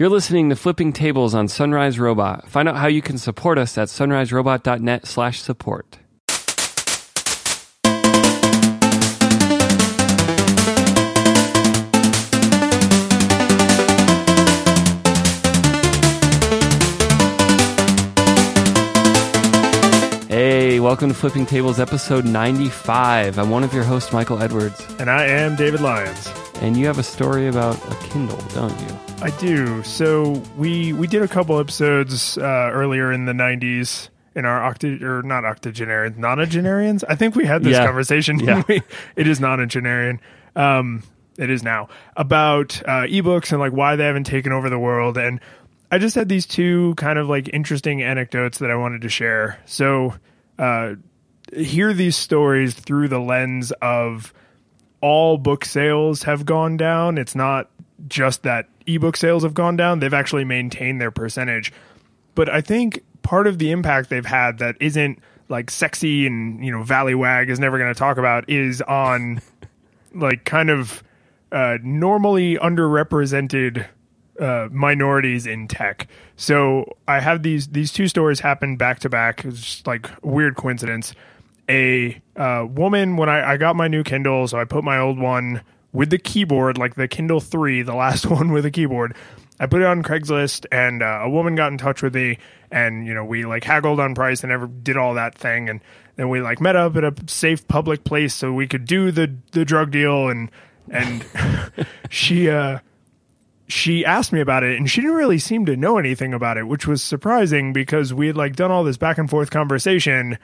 You're listening to Flipping Tables on Sunrise Robot. Find out how you can support us at sunriserobot.net slash support. Hey, welcome to Flipping Tables episode 95. I'm one of your hosts, Michael Edwards, And I am David Lyons. and you have a story about a Kindle, don't you? I do. So we we did a couple episodes uh, earlier in the '90s in our octa or not octogenarians, nonagenarians. I think we had this Yeah. conversation. Yeah. It is nonagenarian. Um, it is now about uh, ebooks and like why they haven't taken over the world. And I just had these two kind of like interesting anecdotes that I wanted to share. So uh, hear these stories through the lens of all book sales have gone down. It's not just that ebook sales have gone down, they've actually maintained their percentage. But I think part of the impact they've had that isn't like sexy and, you know, Valleywag is never going to talk about is on like kind of uh, normally underrepresented uh, minorities in tech. So I have these these two stories happen back to back. It's just like weird coincidence. A uh, woman when I, I got my new Kindle, so I put my old one with the keyboard, like the Kindle three, the last one with a keyboard. I put it on Craigslist, and uh, a woman got in touch with me, and you know we like haggled on price and ever did all that thing, and then we like met up at a safe public place so we could do the the drug deal, and and she uh she asked me about it and she didn't really seem to know anything about it, which was surprising because we had like done all this back and forth conversation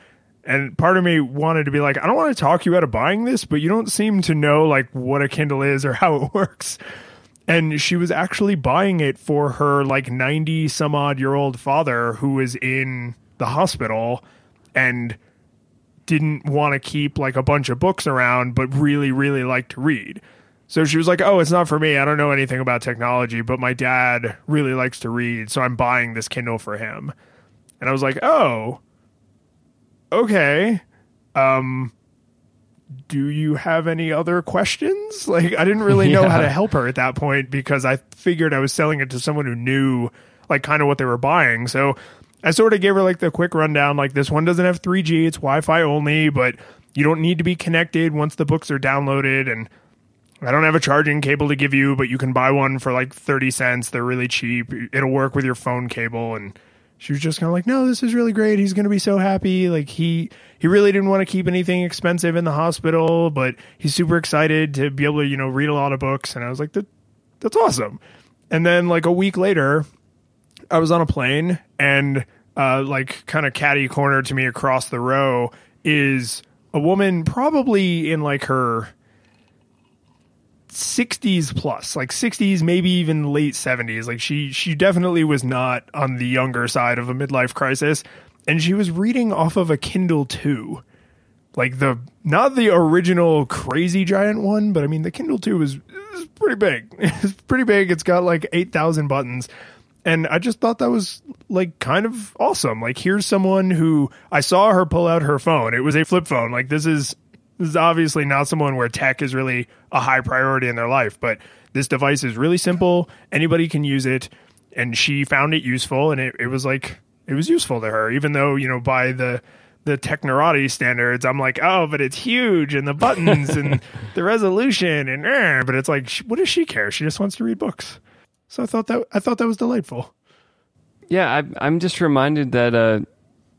and part of me wanted to be like, I don't want to talk you out of buying this, but you don't seem to know like what a Kindle is or how it works. And she was actually buying it for her like 90 some odd year old father who was in the hospital and didn't want to keep like a bunch of books around, but really, really liked to read. So she was like, "Oh, it's not for me. I don't know anything about technology, but my dad really likes to read, so I'm buying this Kindle for him." And I was like, "Oh, okay. Um, do you have any other questions?" Like, I didn't really know how to help her at that point because I figured I was selling it to someone who knew, like, kind of what they were buying. So I sort of gave her like the quick rundown. Like, this one doesn't have 3G; it's Wi-Fi only, but you don't need to be connected once the books are downloaded and I don't have a charging cable to give you, but you can buy one for like 30 cents. They're really cheap. It'll work with your phone cable. And she was just kind of like, no, this is really great. He's going to be so happy. Like he, he really didn't want to keep anything expensive in the hospital, but he's super excited to be able to, you know, read a lot of books. And I was like, that, that's awesome. And then like a week later, I was on a plane and uh, like kind of catty corner to me across the row is a woman probably in like her 60s plus like 60s maybe even late 70s like she she definitely was not on the younger side of a midlife crisis. And she was reading off of a kindle 2 like the not the original crazy giant one but i mean the kindle 2 is, is pretty big. It's pretty big. It's got like 8000 buttons. And i just thought that was like kind of awesome. Like here's someone who i saw her pull out her phone. It was a flip phone. Like this is this is obviously not someone where tech is really a high priority in their life, but this device is really simple. Anybody can use it. And she found it useful and it, it was like, it was useful to her, even though, you know, by the, the technorati standards, I'm like, oh, but it's huge and the buttons and the resolution and, eh, but it's like, what does she care? She just wants to read books. So I thought that, I thought that was delightful. Yeah, I, I'm just reminded that, uh,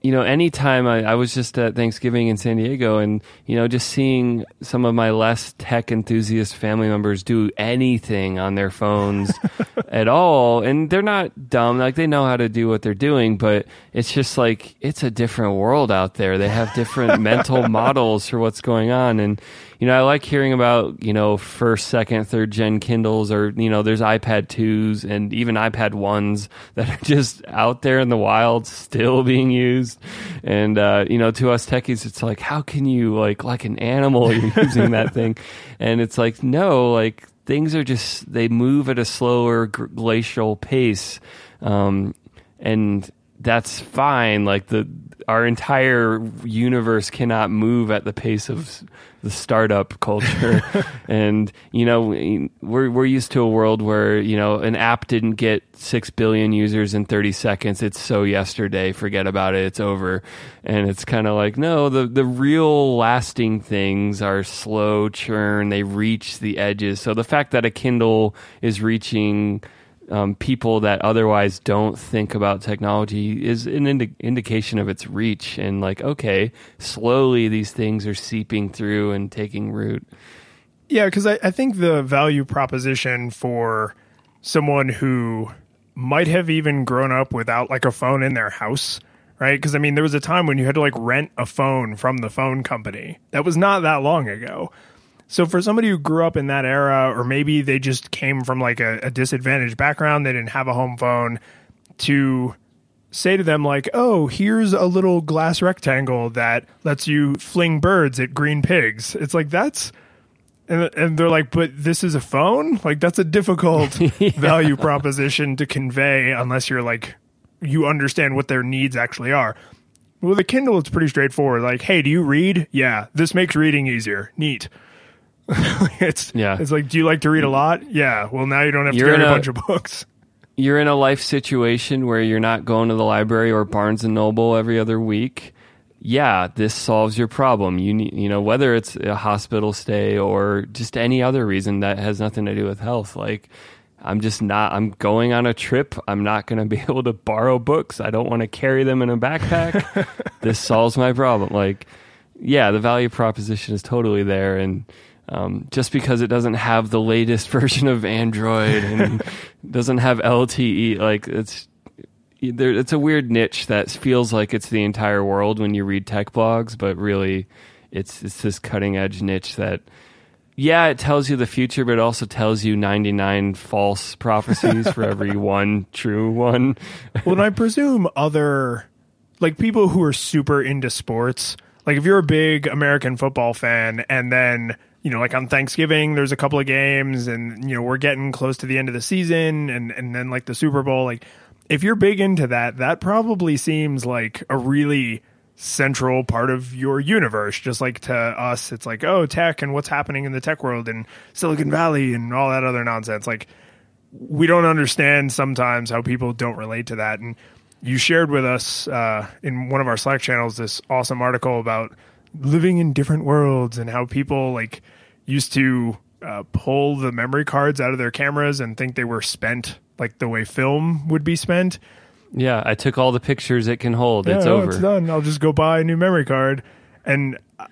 you know, anytime I, I was just at Thanksgiving in San Diego and, you know, just seeing some of my less tech enthusiast family members do anything on their phones at all. And they're not dumb. Like, they know how to do what they're doing, but it's just like, it's a different world out there. They have different mental models for what's going on. And, you know, I like hearing about, you know, first, second, third gen Kindles or, you know, there's iPad 2s and even iPad 1s that are just out there in the wild still being used. And, uh, you know, to us techies, it's like, how can you, like, like an animal, you're using that thing? And it's like, no, like, things are just, they move at a slower glacial pace. Um, and that's fine. Like the our entire universe cannot move at the pace of the startup culture, and you know we're we're used to a world where you know an app didn't get six billion users in thirty seconds. It's so yesterday. Forget about it. It's over. And it's kind of like no, the the real lasting things are slow churn. They reach the edges. So the fact that a Kindle is reaching um, people that otherwise don't think about technology is an indi- indication of its reach. And like, okay, slowly these things are seeping through and taking root. Yeah, because I, I think the value proposition for someone who might have even grown up without like a phone in their house, right? Because I mean, there was a time when you had to like rent a phone from the phone company. That was not that long ago. So for somebody who grew up in that era, or maybe they just came from like a, a disadvantaged background, they didn't have a home phone, to say to them like, "Oh, here's a little glass rectangle that lets you fling birds at green pigs." It's like that's and, and they're like, "But this is a phone? Like that's a difficult yeah. value proposition to convey unless you're like you understand what their needs actually are." With a Kindle, it's pretty straightforward. Like, "Hey, do you read? Yeah, this makes reading easier. Neat." it's yeah. It's like, do you like to read a lot? Yeah. Well, now you don't have you're to carry a, a bunch of books. You're in a life situation where you're not going to the library or Barnes and Noble every other week. Yeah, this solves your problem. You need, you know, whether it's a hospital stay or just any other reason that has nothing to do with health. Like, I'm just not. I'm going on a trip. I'm not going to be able to borrow books. I don't want to carry them in a backpack. this solves my problem. Like, yeah, the value proposition is totally there, and um, just because it doesn't have the latest version of Android and doesn't have LTE, like it's there, it's a weird niche that feels like it's the entire world when you read tech blogs, but really, it's it's this cutting edge niche that. Yeah, it tells you the future, but it also tells you 99 false prophecies for every one true one. well, and I presume other, like people who are super into sports, like if you're a big American football fan and then you know, like on Thanksgiving, there's a couple of games, and you know, we're getting close to the end of the season, and and then like the Super Bowl. Like, if you're big into that, that probably seems like a really central part of your universe. Just like to us, it's like, oh, tech and what's happening in the tech world and Silicon Valley and all that other nonsense. Like, we don't understand sometimes how people don't relate to that. And you shared with us uh, in one of our Slack channels this awesome article about living in different worlds and how people like used to uh, pull the memory cards out of their cameras and think they were spent like the way film would be spent. Yeah, I took all the pictures it can hold. Yeah, it's no, over. It's done. I'll just go buy a new memory card. And uh,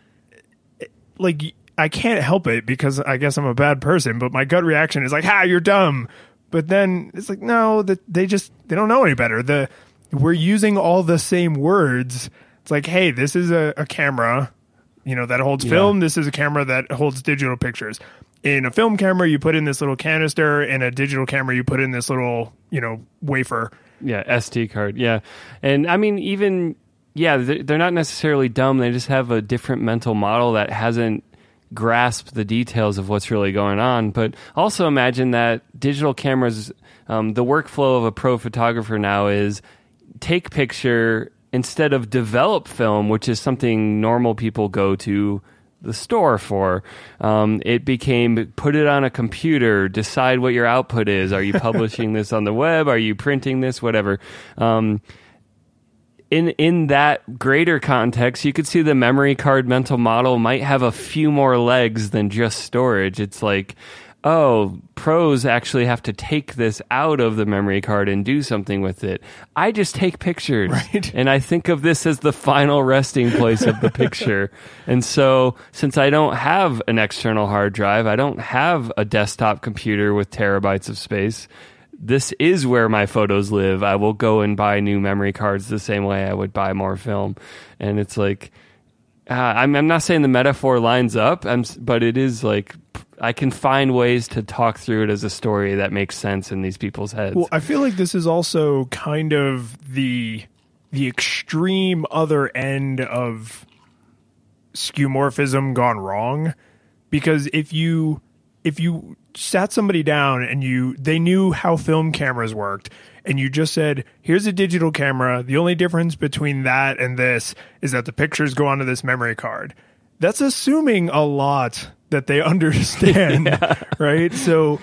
like I can't help it because I guess I'm a bad person, but my gut reaction is like, "Ha, you're dumb." But then it's like, no, that they just they don't know any better. The we're using all the same words. It's like, hey, this is a, a camera you know that holds yeah. film. This is a camera that holds digital pictures. In a film camera, you put in this little canister. In a digital camera, you put in this little you know wafer. Yeah, SD card. Yeah, and I mean even yeah, they're not necessarily dumb. They just have a different mental model that hasn't grasped the details of what's really going on. But also imagine that digital cameras, um, the workflow of a pro photographer now is take picture instead of develop film, which is something normal people go to the store for. Um, it became put it on a computer, decide what your output is. Are you publishing this on the web? Are you printing this? Whatever. Um, in in that greater context, you could see the memory card mental model might have a few more legs than just storage. It's like oh, pros actually have to take this out of the memory card and do something with it. I just take pictures. Right. And I think of this as the final resting place of the picture. and so, since I don't have an external hard drive, I don't have a desktop computer with terabytes of space. This is where my photos live. I will go and buy new memory cards the same way I would buy more film. And it's like, uh, I'm, I'm not saying the metaphor lines up, I'm, but it is like I can find ways to talk through it as a story that makes sense in these people's heads. Well, I feel like this is also kind of the the extreme other end of skeuomorphism gone wrong. Because if you if you sat somebody down and you they knew how film cameras worked and you just said here's a digital camera. The only difference between that and this is that the pictures go onto this memory card. That's assuming a lot that they understand right? So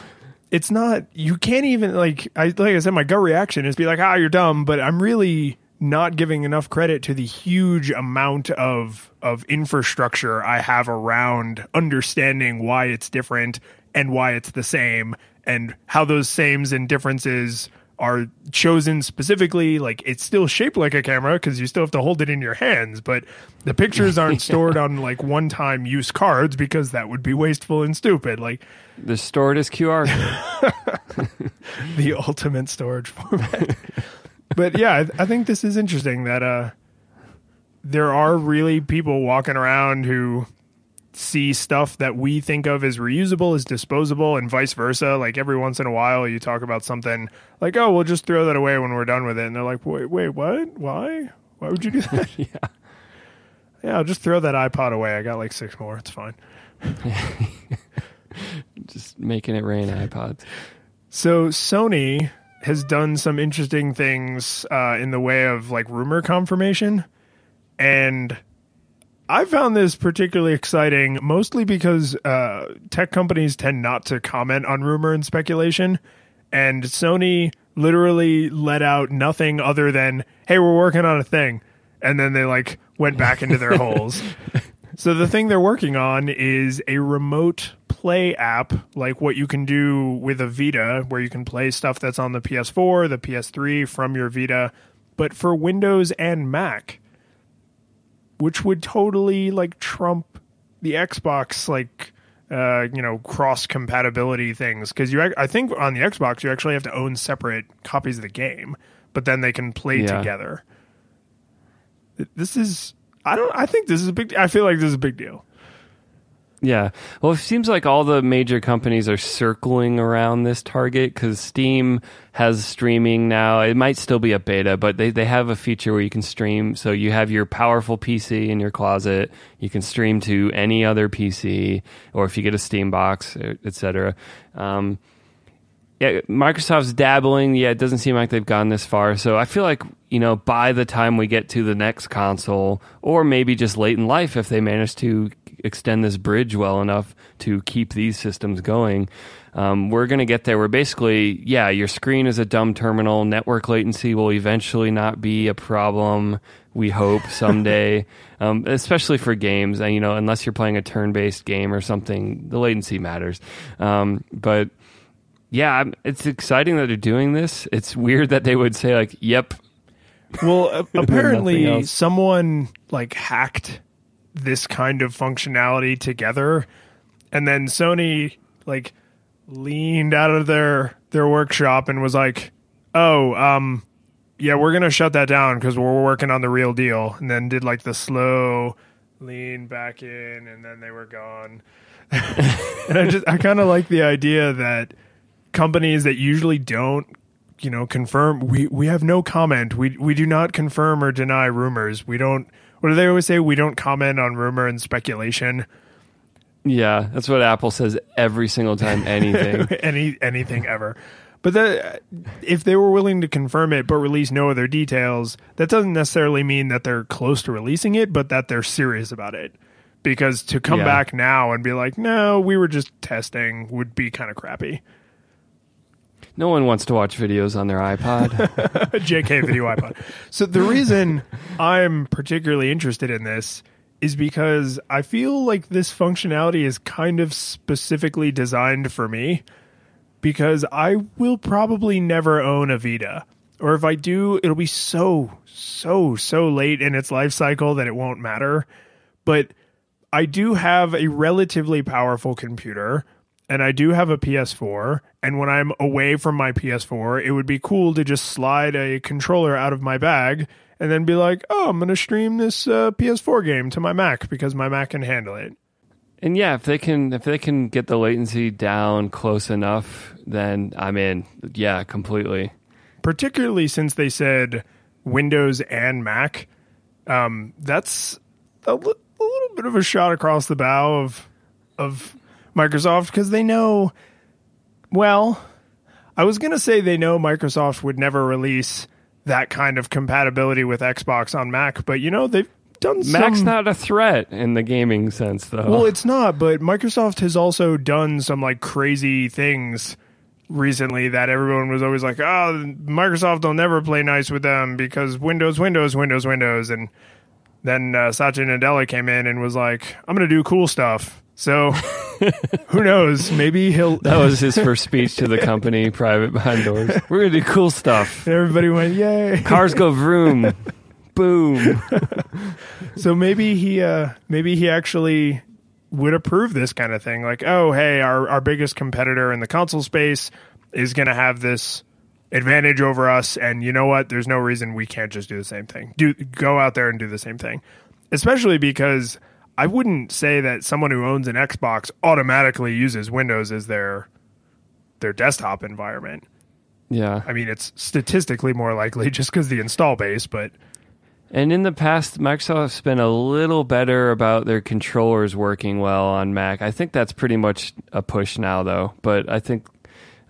it's not you can't even like I like I said my gut reaction is be like ah you're dumb but I'm really not giving enough credit to the huge amount of of infrastructure I have around understanding why it's different and why it's the same and how those sames and differences are chosen specifically like it's still shaped like a camera because you still have to hold it in your hands but the pictures aren't stored on like one time use cards because that would be wasteful and stupid like They're stored as QR. the ultimate storage format. but yeah, I, I think this is interesting that uh, there are really people walking around who see stuff that we think of as reusable as disposable and vice versa. Like every once in a while, you talk about something like, "Oh, we'll just throw that away when we're done with it," and they're like, "Wait, wait, what? Why? Why would you do that?" yeah. yeah, I'll just throw that iPod away. I got like six more. It's fine. Just making it rain iPods. So Sony has done some interesting things uh, in the way of like rumor confirmation, and I found this particularly exciting, mostly because uh, tech companies tend not to comment on rumor and speculation, and Sony literally let out nothing other than "Hey, we're working on a thing," and then they like went back into their holes. So the thing they're working on is a remote play app, like what you can do with a Vita, where you can play stuff that's on the PS4, the PS3 from your Vita, but for Windows and Mac, which would totally like trump the Xbox like uh, you know cross compatibility things because you I think on the Xbox you actually have to own separate copies of the game, but then they can play Yeah. together. This is I don't I think this is a big I feel like this is a big deal. Yeah. Well, it seems like all the major companies are circling around this target because Steam has streaming now. It might still be a beta, but they, they have a feature where you can stream. So you have your powerful PC in your closet. You can stream to any other PC, or if you get a Steam box, etc. Um, yeah, Microsoft's dabbling. Yeah, it doesn't seem like they've gone this far. So I feel like you know by the time we get to the next console, or maybe just late in life, if they manage to extend this bridge well enough to keep these systems going, um, we're going to get there. Where basically, yeah, your screen is a dumb terminal. Network latency will eventually not be a problem. We hope someday, um, especially for games. And you know, unless you're playing a turn-based game or something, the latency matters. Um, but yeah, it's exciting that they're doing this. It's weird that they would say like, "Yep, Well, apparently someone like hacked this kind of functionality together and then Sony like leaned out of their their workshop and was like, "Oh, um yeah, we're going to shut that down cuz we're working on the real deal." And then did like the slow lean back in and then they were gone. and I just I kind of like the idea that companies that usually don't you know confirm we we have no comment we we do not confirm or deny rumors we don't what do they always say we don't comment on rumor and speculation yeah." That's what Apple says every single time anything. any anything ever but that if they were willing to confirm it but release no other details that doesn't necessarily mean that they're close to releasing it but that they're serious about it because to come Yeah. back now and be like no we were just testing would be kind of crappy no one wants to watch videos on their iPod. JK video iPod. So the reason I'm particularly interested in this is because I feel like this functionality is kind of specifically designed for me because I will probably never own a Vita. Or if I do, it'll be so, so, so late in its life cycle that it won't matter. But I do have a relatively powerful computer and I do have a PS4. And when I'm away from my PS4, it would be cool to just slide a controller out of my bag and then be like, oh, I'm going to stream this uh, PS4 game to my Mac because my Mac can handle it. and yeah, if they can if they can get the latency down close enough, then I'm in. Yeah, completely. Particularly since they said Windows and Mac. Um, that's a, li- a little bit of a shot across the bow of of Microsoft because they know. Well, I was gonna say they know Microsoft would never release that kind of compatibility with Xbox on Mac, but you know they've done Mac's some. not a threat in the gaming sense, though. well, it's not, but Microsoft has also done some like crazy things recently that everyone was always like, "Oh, Microsoft will never play nice with them because Windows, Windows, Windows, Windows," and then uh, Satya Nadella came in and was like, "I'm going to do cool stuff." So who knows? Maybe he'll. that was his first speech to the company, private behind doors. We're gonna do cool stuff. Everybody went, "Yay!" Cars go vroom, boom. So maybe he, uh, maybe he actually would approve this kind of thing. Like, oh, hey, our our biggest competitor in the console space is going to have this advantage over us, and you know what? There's no reason we can't just do the same thing. Do go out there and do the same thing, especially because I wouldn't say that someone who owns an Xbox automatically uses Windows as their their desktop environment. Yeah. I mean, it's statistically more likely just because the install base, but And in the past, Microsoft's been a little better about their controllers working well on Mac. I think that's pretty much a push now, though. But I think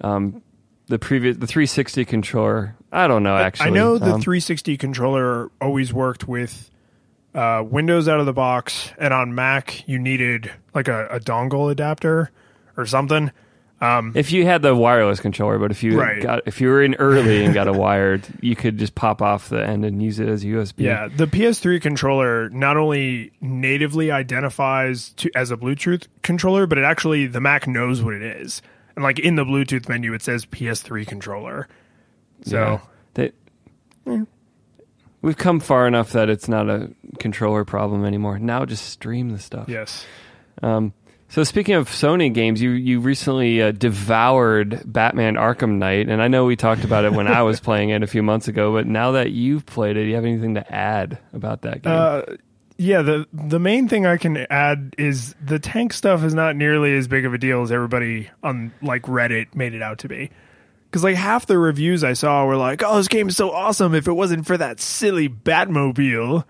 um, the previous the 360 controller, I don't know. Actually, I know the Um, 360 controller always worked with uh, Windows out of the box, and on Mac you needed like a, a dongle adapter or something. Um, If you had the wireless controller, but if you Right. got if you were in early and got a wired, you could just pop off the end and use it as USB. Yeah, the PS3 controller not only natively identifies to as a Bluetooth controller, but it actually the Mac knows what it is, and like in the Bluetooth menu it says PS3 controller. So Yeah. They, We've come far enough that it's not a controller problem anymore. Now just stream the stuff. yes, Um, so speaking of Sony games, you you recently uh, devoured Batman Arkham Knight, and I know we talked about it when I was playing it a few months ago. But now that you've played it, do you have anything to add about that game? Uh, yeah, the the main thing I can add is the tank stuff is not nearly as big of a deal as everybody on like Reddit made it out to be. Because like half the reviews I saw were like, "Oh, this game is so awesome! If it wasn't for that silly Batmobile."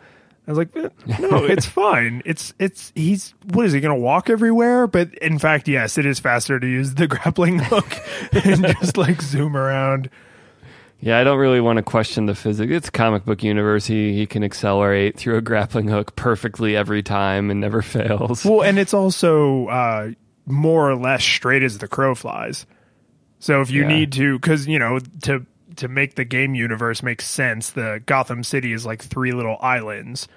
I was like, "Eh, "No, it's fine. It's it's he's what is he going to walk everywhere?" But in fact, yes, it is faster to use the grappling hook and just like zoom around. yeah, I don't really want to question the physics. It's comic book universe. He he can accelerate through a grappling hook perfectly every time and never fails. Well, and it's also uh, more or less straight as the crow flies. So if you Yeah. need to, because you know, to to make the game universe make sense, the Gotham City is like three little islands.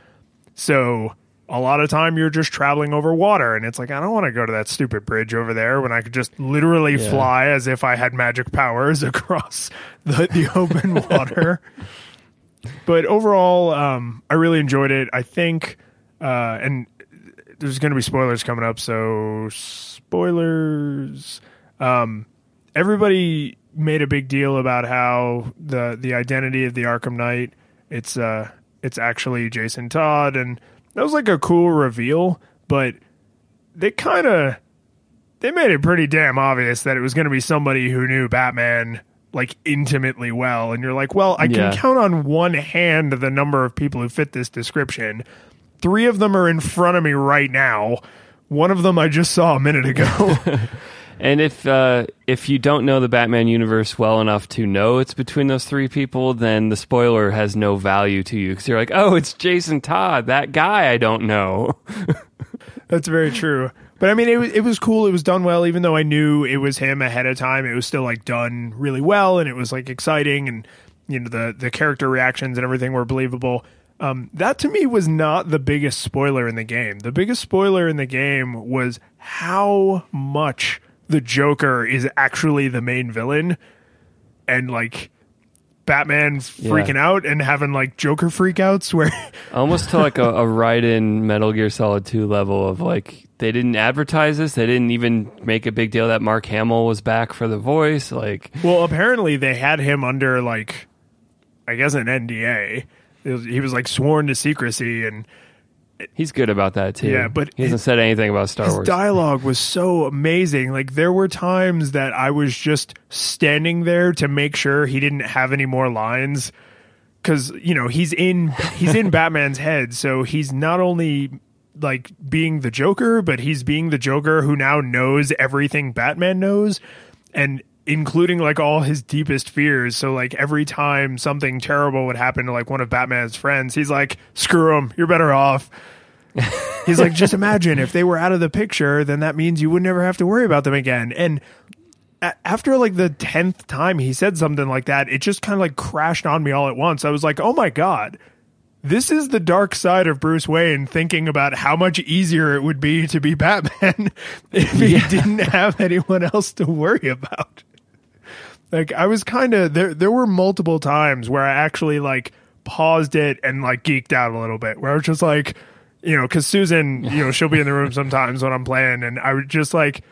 So a lot of time you're just traveling over water, and it's like I don't want to go to that stupid bridge over there when I could just literally Yeah. fly as if I had magic powers across the the open water. But overall, um, I really enjoyed it. I think, uh, and there's going to be spoilers coming up, so spoilers. Um, everybody made a big deal about how the the identity of the Arkham Knight it's uh it's actually Jason Todd, and that was like a cool reveal, but they kind of they made it pretty damn obvious that it was going to be somebody who knew Batman like intimately well and you're like well i Yeah. can count on one hand the number of people who fit this description. Three of them are in front of me right now. One of them i just saw a minute ago And if uh, if you don't know the Batman universe well enough to know it's between those three people, then the spoiler has no value to you because you're like, oh, it's Jason Todd, that guy I don't know. That's very true. But I mean, it was it was cool. It was done well, even though I knew it was him ahead of time. It was still like done really well, and it was like exciting, and you know the the character reactions and everything were believable. Um, that to me was not the biggest spoiler in the game. The biggest spoiler in the game was how much the Joker is actually the main villain, and like Batman freaking out and having like Joker freakouts where Almost to like a, a Raiden Metal Gear Solid 2 level of like they didn't advertise this, they didn't even make a big deal that Mark Hamill was back for the voice. Like, Well, apparently they had him under like, I guess an NDA. It was- he was like sworn to secrecy, and he's good about that too. Yeah, but he hasn't said anything about Star his Wars. dialogue was so amazing. Like there were times that I was just standing there to make sure he didn't have any more lines, because you know he's in he's in Batman's head, so he's not only like being the Joker, but he's being the Joker who now knows everything Batman knows and including like all his deepest fears. So like every time something terrible would happen to like one of Batman's friends, he's like, "Screw him, you're better off." he's like, "Just imagine if they were out of the picture, then that means you would never have to worry about them again." And a- after like the 10th time he said something like that, it just kind of like crashed on me all at once. I was like, "Oh my god." This is the dark side of Bruce Wayne thinking about how much easier it would be to be Batman if he didn't have anyone else to worry about. Like I was kind of there there were multiple times where I actually like paused it and like geeked out a little bit where I was just like, you know, cuz Susan, you know, she'll be in the room sometimes when I'm playing and I would just like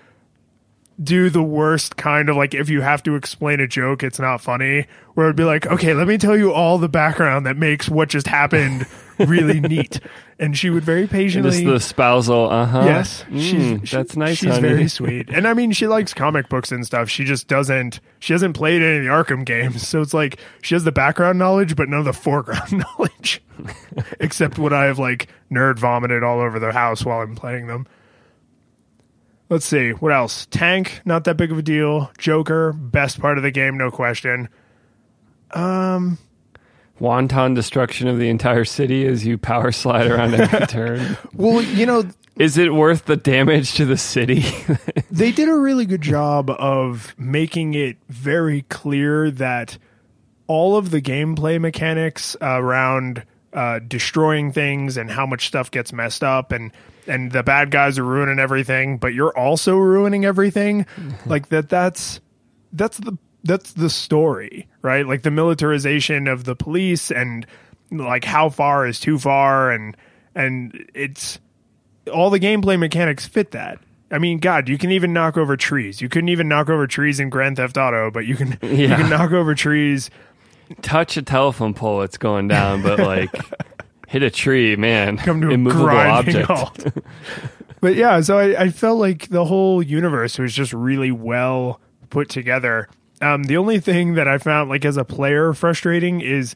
do the worst kind of like if you have to explain a joke it's not funny where it'd be like okay let me tell you all the background that makes what just happened really neat and she would very patiently Just the spousal, uh huh. Yes, Mm, that's nice. She's honey. very sweet, and I mean, she likes comic books and stuff. She just doesn't. She hasn't played any of the Arkham games, so it's like she has the background knowledge, but none of the foreground knowledge, except what I have like nerd vomited all over the house while I'm playing them. Let's see what else. Tank, not that big of a deal. Joker, best part of the game, no question. Wanton destruction of the entire city as you power slide around every turn. Well, you know, Is it worth the damage to the city? they did a really good job of making it very clear that all of the gameplay mechanics around uh, destroying things and how much stuff gets messed up and and the bad guys are ruining everything, but you're also ruining everything. like that. That's that's the that's the story, right? Like the militarization of the police and like how far is too far and and it's all the gameplay mechanics fit that. I mean, God, you can even knock over trees. You couldn't even knock over trees in Grand Theft Auto, but you can you can knock over trees. Touch a telephone pole, it's going down, but like hit a tree, man. Come to a immovable object. but yeah, so I, I felt like the whole universe was just really well put together. Um, the only thing that I found like as a player frustrating is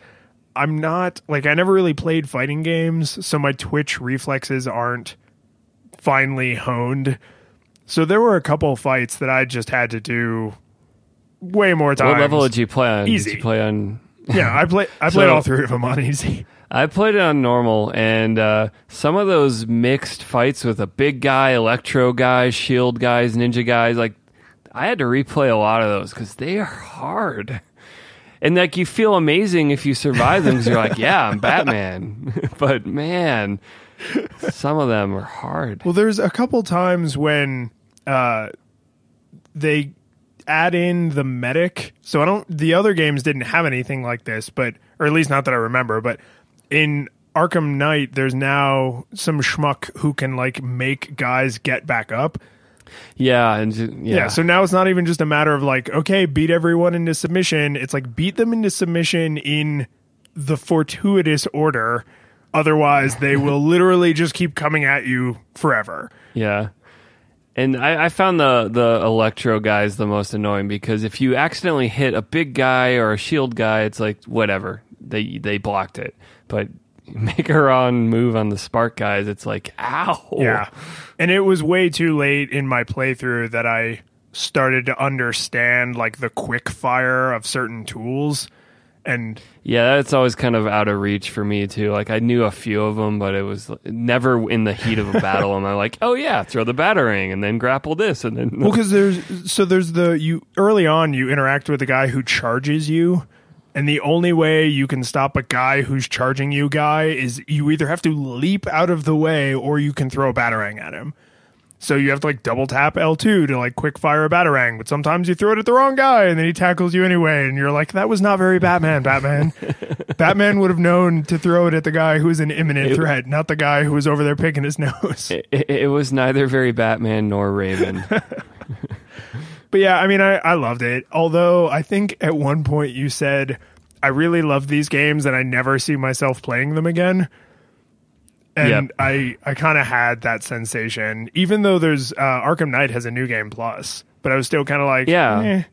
I'm not like I never really played fighting games, so my twitch reflexes aren't finely honed. So there were a couple fights that I just had to do way more times. What level did you play on? Easy. Did you play on Yeah, I play. I played So- all three of them on easy. I played it on normal, and uh, some of those mixed fights with a big guy, electro guys, shield guys, ninja guys, like I had to replay a lot of those because they are hard. And like you feel amazing if you survive them because you're like, yeah, I'm Batman. but man, some of them are hard. Well, there's a couple times when uh, they add in the medic. So I don't. The other games didn't have anything like this, but or at least not that I remember. But in Arkham Knight, there's now some schmuck who can like make guys get back up. Yeah, and yeah, Yeah. So now it's not even just a matter of like, okay, beat everyone into submission. It's like beat them into submission in the fortuitous order. Otherwise, they will literally just keep coming at you forever. Yeah. And I, I found the, the electro guys the most annoying because if you accidentally hit a big guy or a shield guy, it's like whatever. They they blocked it. But make her on move on the spark guys, it's like ow. Yeah. And it was way too late in my playthrough that I started to understand like the quick fire of certain tools. And Yeah, that's always kind of out of reach for me too. Like I knew a few of them, but it was never in the heat of a battle. Am I like, oh yeah, throw the batarang and then grapple this and then well, because there's so there's the you early on you interact with a guy who charges you, and the only way you can stop a guy who's charging you guy is you either have to leap out of the way or you can throw a batarang at him. So you have to like double tap L2 to like quick fire a batarang, but sometimes you throw it at the wrong guy and then he tackles you anyway and you're like that was not very Batman, Batman. Batman would have known to throw it at the guy who was an imminent threat, not the guy who was over there picking his nose. it, it, it was neither very Batman nor Raven. But yeah, I mean, I, I loved it. Although I think at one point you said, I really love these games and I never see myself playing them again. And Yep. I, I kind of had that sensation, even though there's uh, Arkham Knight has a new game plus, but I was still kind of like, Yeah. eh.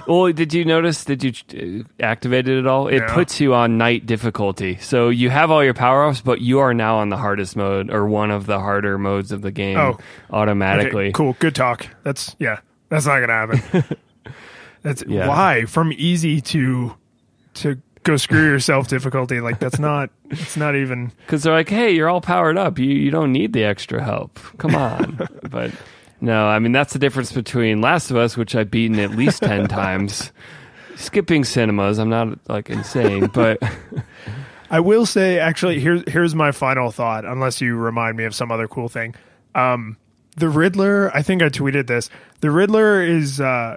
well, did you notice? Did you uh, activate it at all? It puts you on night difficulty, so you have all your power ups, but you are now on the hardest mode or one of the harder modes of the game Oh. automatically. Okay, cool. Good talk. That's yeah. That's not gonna happen. that's Yeah. why from easy to to go screw yourself difficulty. Like that's not. It's not even. Because they're like, hey, you're all powered up. You you don't need the extra help. Come on. but no, I mean that's the difference between Last of Us, which I've beaten at least ten times. Skipping cinemas, I'm not like insane, but I will say actually. Here's here's my final thought. Unless you remind me of some other cool thing. Um, the Riddler. I think I tweeted this. The Riddler is. Uh,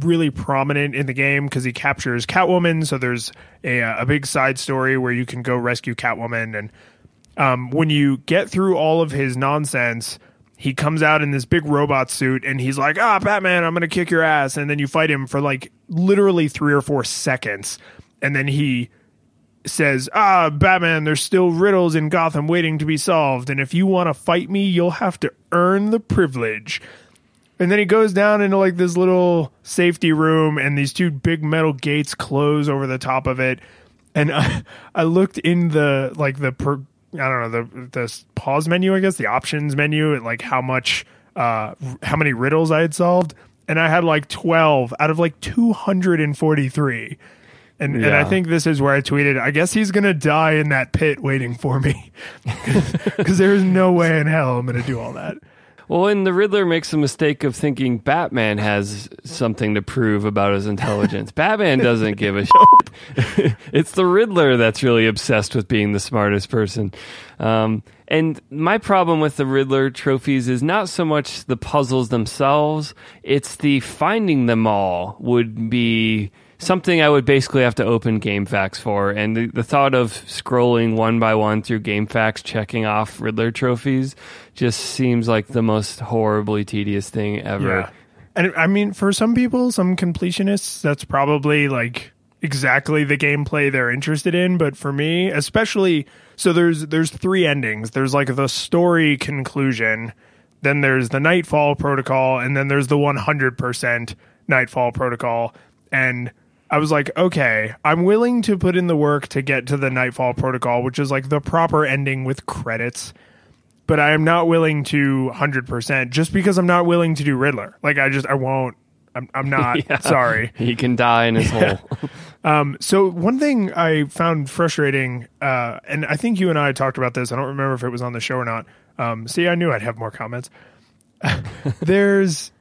really prominent in the game because he captures Catwoman. So there's a uh, a big side story where you can go rescue Catwoman, and um, when you get through all of his nonsense, he comes out in this big robot suit and he's like, "Ah, Batman, I'm gonna kick your ass," and then you fight him for like literally three or four seconds, and then he says, "Ah, Batman, there's still riddles in Gotham waiting to be solved, and if you want to fight me, you'll have to earn the privilege." And then he goes down into like this little safety room, and these two big metal gates close over the top of it. And I, I looked in the like the per, I don't know the the pause menu, I guess the options menu, at like how much uh how many riddles I had solved, and I had like twelve out of like two hundred and forty three. And, and I think this is where I tweeted, I guess he's going to die in that pit waiting for me. Because there's no way in hell I'm going to do all that. well, and the Riddler makes a mistake of thinking Batman has something to prove about his intelligence. Batman doesn't give a shit. it's the Riddler that's really obsessed with being the smartest person. Um, and my problem with the Riddler trophies is not so much the puzzles themselves, it's the finding them all would be something I would basically have to open GameFAQs for. And the, the thought of scrolling one by one through GameFAQs, checking off Riddler trophies, just seems like the most horribly tedious thing ever. Yeah. And I mean, for some people, some completionists, that's probably like exactly the gameplay they're interested in. But for me, especially, so there's there's three endings. There's like the story conclusion, then there's the Nightfall protocol, and then there's the 100% Nightfall protocol. And I was like, okay, I'm willing to put in the work to get to the Nightfall protocol, which is like the proper ending with credits but I am not willing to 100% just because I'm not willing to do Riddler. Like I just I won't I'm I'm not Yeah. sorry. He can die in his hole. Um so one thing I found frustrating uh and I think you and I talked about this. I don't remember if it was on the show or not. Um see I knew I'd have more comments. There's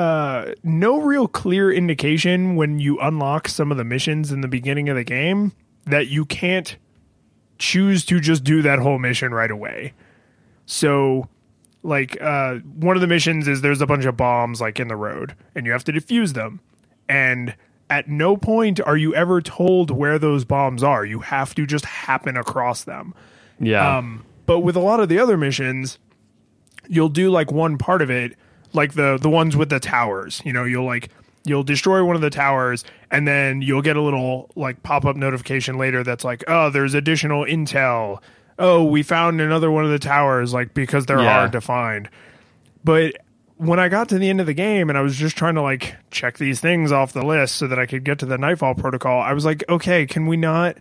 uh no real clear indication when you unlock some of the missions in the beginning of the game that you can't choose to just do that whole mission right away. So like uh one of the missions is there's a bunch of bombs like in the road and you have to defuse them. And at no point are you ever told where those bombs are. You have to just happen across them. Yeah. Um, but with a lot of the other missions, you'll do like one part of it, like the the ones with the towers. You know, you'll like you'll destroy one of the towers, and then you'll get a little like pop up notification later that's like, oh, there's additional intel. Oh, we found another one of the towers, like because they're Yeah. hard to find. But when I got to the end of the game and I was just trying to like check these things off the list so that I could get to the Nightfall protocol, I was like, okay, can we not?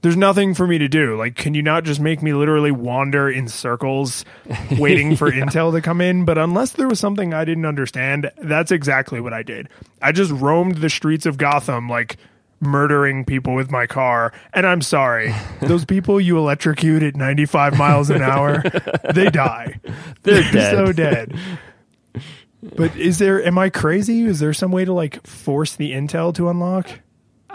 There's nothing for me to do. Like, can you not just make me literally wander in circles waiting for intel to come in? But unless there was something I didn't understand, that's exactly what I did. I just roamed the streets of Gotham, like murdering people with my car. And I'm sorry, those people you electrocute at 95 miles an hour, they die. They're dead. so dead. But is there? Am I crazy? Is there some way to like force the intel to unlock?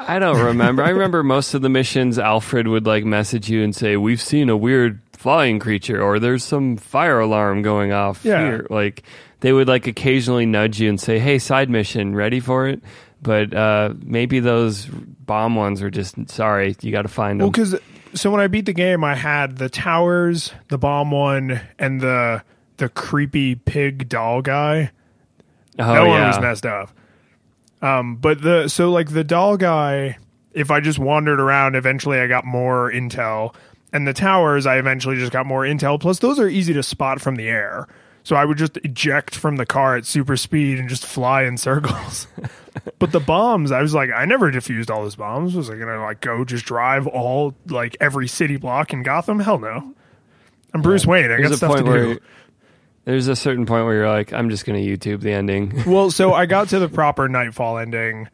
I don't remember. I remember most of the missions. Alfred would like message you and say, "We've seen a weird flying creature," or "There's some fire alarm going off Yeah. here." Like they would like occasionally nudge you and say, "Hey, side mission, ready for it?" But uh, maybe those bomb ones are just sorry. You got to find them. Well, because so when I beat the game, I had the towers, the bomb one, and the the creepy pig doll guy. oh that one was messed up. Um, but the so like the doll guy, if I just wandered around, eventually I got more intel, and the towers I eventually just got more intel. Plus, those are easy to spot from the air. So I would just eject from the car at super speed and just fly in circles. but the bombs, I was like, I never defused all those bombs. Was I gonna like go just drive all like every city block in Gotham? Hell no. I'm Bruce Wayne. I got There's a stuff to do. There's a certain point where you're like, I'm just going to YouTube the ending. Well, so I got to the proper Nightfall ending,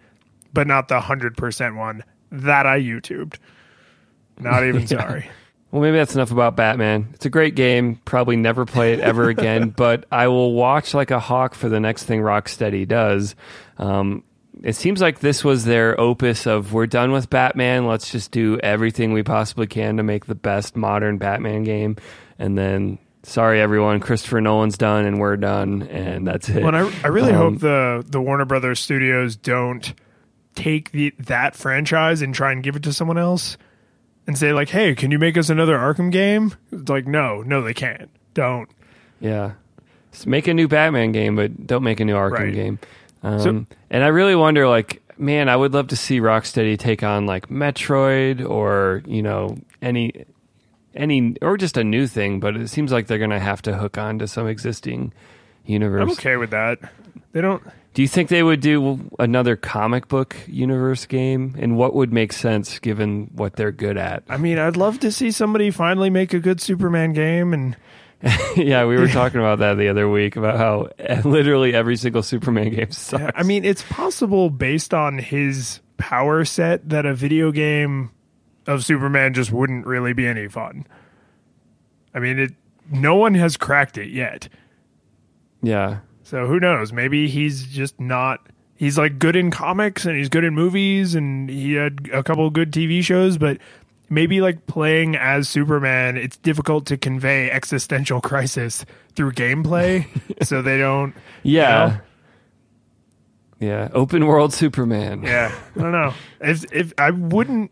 but not the hundred percent one that I YouTubed. Not even sorry. Well, maybe that's enough about Batman. It's a great game. Probably never play it ever again, but I will watch like a hawk for the next thing Rocksteady does. Um, it seems like this was their opus of we're done with Batman. Let's just do everything we possibly can to make the best modern Batman game. And then, sorry everyone, Christopher Nolan's done and we're done, and that's it. Well, I, I really Um, hope the the Warner Brothers studios don't take the that franchise and try and give it to someone else and say like, "Hey, can you make us another Arkham game?" It's like, no, no, they can't. Don't. Yeah. Just make a new Batman game, but don't make a new Arkham Right. game. Um, So- and I really wonder, like, man, I would love to see Rocksteady take on like Metroid or you know any any or just a new thing. But it seems like they're going to have to hook on to some existing universe. I'm okay with that. They don't. Do you think they would do another comic book universe game? And what would make sense given what they're good at? I mean, I'd love to see somebody finally make a good Superman game and. yeah, we were talking about that the other week about how literally every single Superman game sucks. Yeah, I mean, it's possible based on his power set that a video game of Superman just wouldn't really be any fun. I mean, it. No one has cracked it yet, yeah. so who knows? Maybe he's just not. He's like good in comics and he's good in movies and he had a couple of good TV shows, but maybe like playing as Superman, it's difficult to convey existential crisis through gameplay, so they don't. Yeah. know? Yeah. Open world Superman. Yeah, I don't know. If if I wouldn't,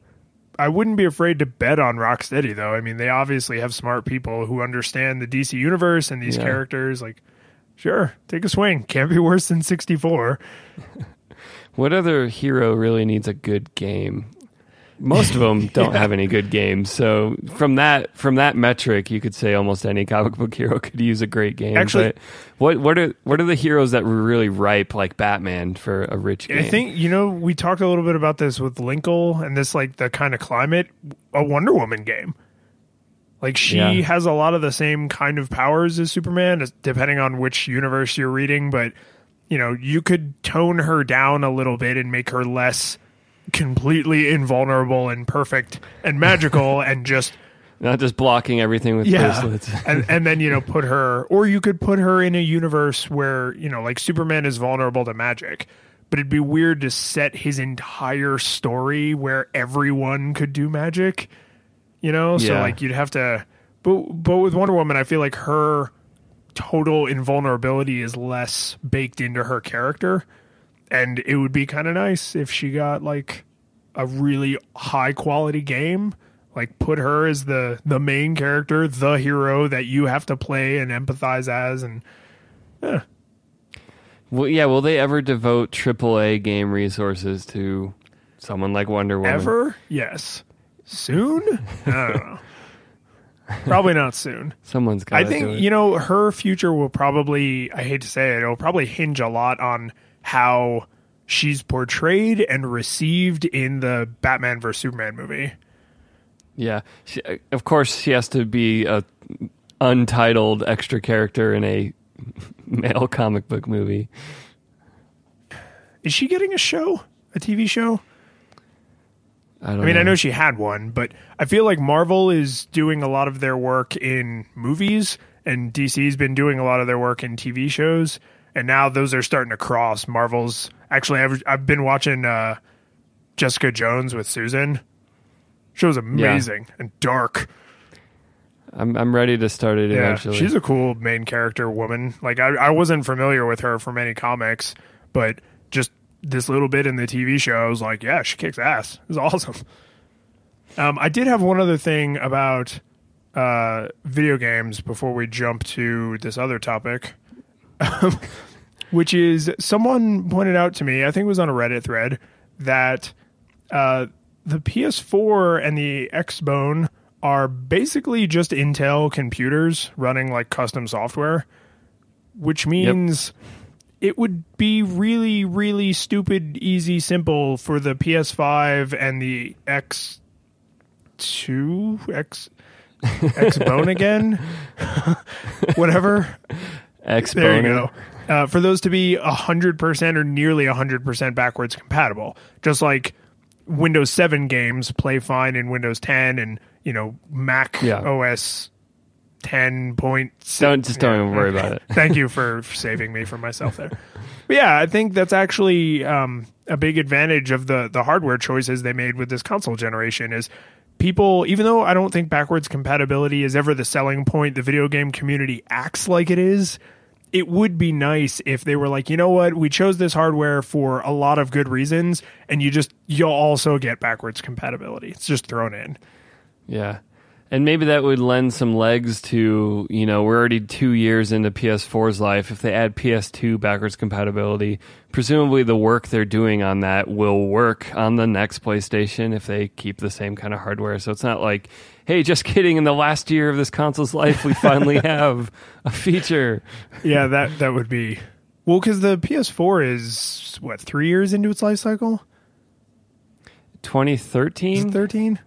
I wouldn't be afraid to bet on Rocksteady though. I mean, they obviously have smart people who understand the DC universe and these Yeah. characters. Like, sure, take a swing. Can't be worse than sixty four. What other hero really needs a good game? Most of them don't have any good games. So from that from that metric, you could say almost any comic book hero could use a great game. Actually- But what what are what are the heroes that were really ripe like Batman for a rich game? I think you know we talked a little bit about this with Linkle and this like the kind of climate. A Wonder Woman game. Like she Yeah. has a lot of the same kind of powers as Superman, depending on which universe you're reading. But you know, you could tone her down a little bit and make her less completely invulnerable and perfect and magical, and just not just blocking everything with yeah, bracelets. and and then you know put her, or you could put her in a universe where you know like Superman is vulnerable to magic. But it'd be weird to set his entire story where everyone could do magic you know so like you'd have to but but with wonder woman i feel like her total invulnerability is less baked into her character and it would be kind of nice if she got like a really high quality game like put her as the the main character the hero that you have to play and empathize as and eh. Well, yeah, will they ever devote AAA game resources to someone like Wonder Woman? ever? Yes. Soon? I don't know. Probably not soon. Someone's got I think you know her future will probably I hate to say it, it'll probably hinge a lot on how she's portrayed and received in the Batman vs Superman movie. Yeah, she, of course she has to be a untitled extra character in a male comic book movie. Is she getting a show? A TV show? I don't. I mean, know. I know she had one, but I feel like Marvel is doing a lot of their work in movies and DC's been doing a lot of their work in TV shows and now those are starting to cross. Marvel's actually I've I've been watching uh Jessica Jones with Susan. Show's amazing and dark. I'm I'm ready to start it Yeah, eventually. she's a cool main character woman. Like I, I wasn't familiar with her from any comics, but just this little bit in the TV show, I was like, yeah, she kicks ass. It was awesome. Um, I did have one other thing about uh, video games before we jump to this other topic, which is someone pointed out to me. I think it was on a Reddit thread that uh, the PS4 and the Xbone are basically just Intel computers running like custom software. which means it would be really, really stupid, easy, simple for the PS5 and the X2, X, X Bone again, whatever. X There you go. Uh, for those to be 100% or nearly 100% backwards compatible. Just like Windows 7 games play fine in Windows 10 and, you know, Mac Yeah. OS 10.6. Don't just don't even worry about it. Thank you for saving me from myself there. But yeah, I think that's actually um, a big advantage of the the hardware choices they made with this console generation is people even though I don't think backwards compatibility is ever the selling point the video game community acts like it is it would be nice if they were like, you know what, we chose this hardware for a lot of good reasons, and you just you'll also get backwards compatibility. It's just thrown in. Yeah. And maybe that would lend some legs to, you know, we're already two years into PS4's life. If they add PS2 backwards compatibility, presumably the work they're doing on that will work on the next PlayStation if they keep the same kind of hardware. So it's not like, hey, just kidding, in the last year of this console's life, we finally have a feature. Yeah, that that would be well because the PS4 is what three years into its life cycle. 2013 13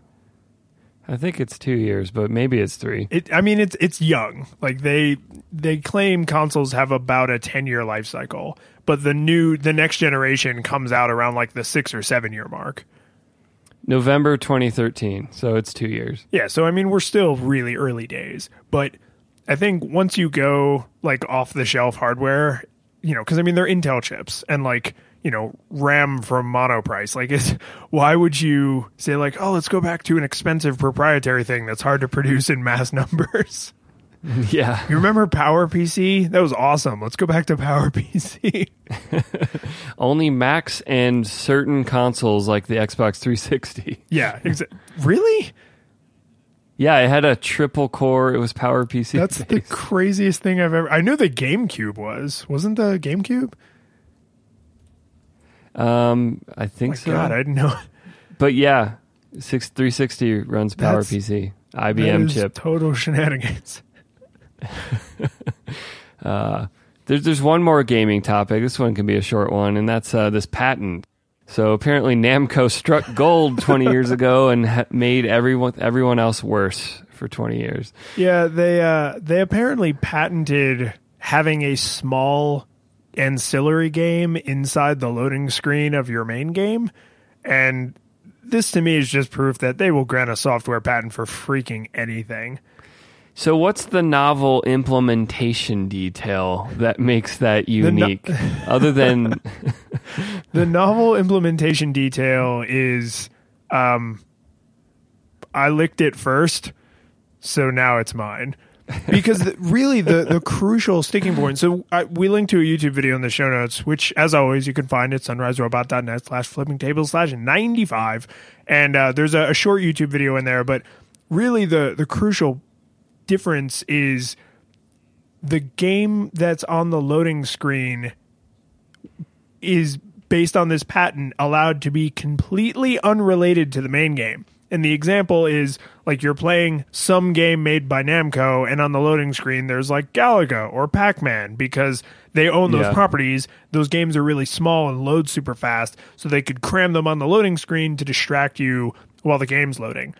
I think it's two years, but maybe it's three. It, I mean, it's it's young. Like they they claim consoles have about a ten year life cycle, but the new the next generation comes out around like the six or seven year mark. November 2013. So it's two years. Yeah, so I mean, we're still really early days, but I think once you go like off the shelf hardware, you know, because I mean they're Intel chips and like you know RAM from monoprice. Like, it's why would you say like, oh, let's go back to an expensive proprietary thing that's hard to produce in mass numbers? Yeah. You remember Power PC? That was awesome. Let's go back to Power PC. Only Macs and certain consoles like the Xbox 360. yeah, exa- really? Yeah, it had a triple core. It was Power PC. That's the craziest thing I've ever. I knew the GameCube was. Wasn't the GameCube? um, I think My so. God, I didn't know. but yeah, six, 360 runs That's- PowerPC. IBM chip. Total shenanigans. There's there's one more gaming topic. This one can be a short one, and that's uh, this patent. So apparently Namco struck gold 20 years ago and ha- made everyone everyone else worse for 20 years. Yeah, they uh they apparently patented having a small ancillary game inside the loading screen of your main game. And this to me is just proof that they will grant a software patent for freaking anything. So what's the novel implementation detail that makes that no- unique? Other than The novel implementation detail is um I licked it first, so now it's mine. Because the, really, the, the crucial sticking point. So I, we linked to a YouTube video in the show notes, which, as always, you can find at sunriserobot.net slash flipping tables slash 95. And uh, there's a, a short YouTube video in there, but really the, the crucial difference is the game that's on the loading screen is based on this patent allowed to be completely unrelated to the main game. And the example is like you're playing some game made by Namco, and on the loading screen there's like Galaga or Pac Man because they own those Yeah. properties. Those games are really small and load super fast, so they could cram them on the loading screen to distract you while the game's loading.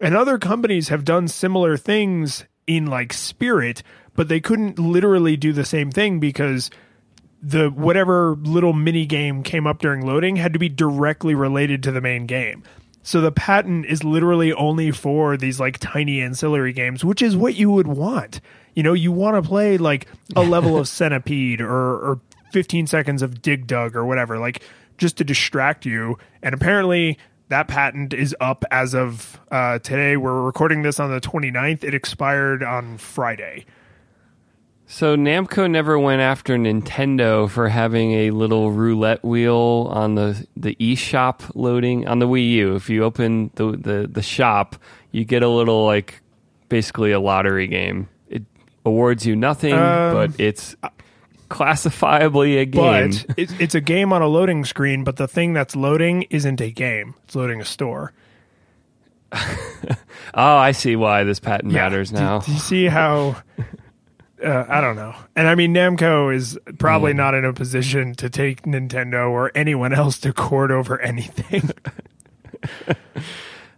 And other companies have done similar things in like Spirit, but they couldn't literally do the same thing because the whatever little mini game came up during loading had to be directly related to the main game. So the patent is literally only for these like tiny ancillary games, which is what you would want. You know, you want to play like a level of Centipede or, or 15 seconds of Dig Dug or whatever, like just to distract you. And apparently that patent is up as of uh, today. We're recording this on the 29th. It expired on Friday. So Namco never went after Nintendo for having a little roulette wheel on the the eShop loading on the Wii U. If you open the the, the shop, you get a little like basically a lottery game. It awards you nothing, Um, but it's classifiably a game. But it's, it's a game on a loading screen, but the thing that's loading isn't a game. It's loading a store. oh, I see why this patent matters now. Do, you see how uh, I don't know. And I mean, Namco is probably not in a position to take Nintendo or anyone else to court over anything.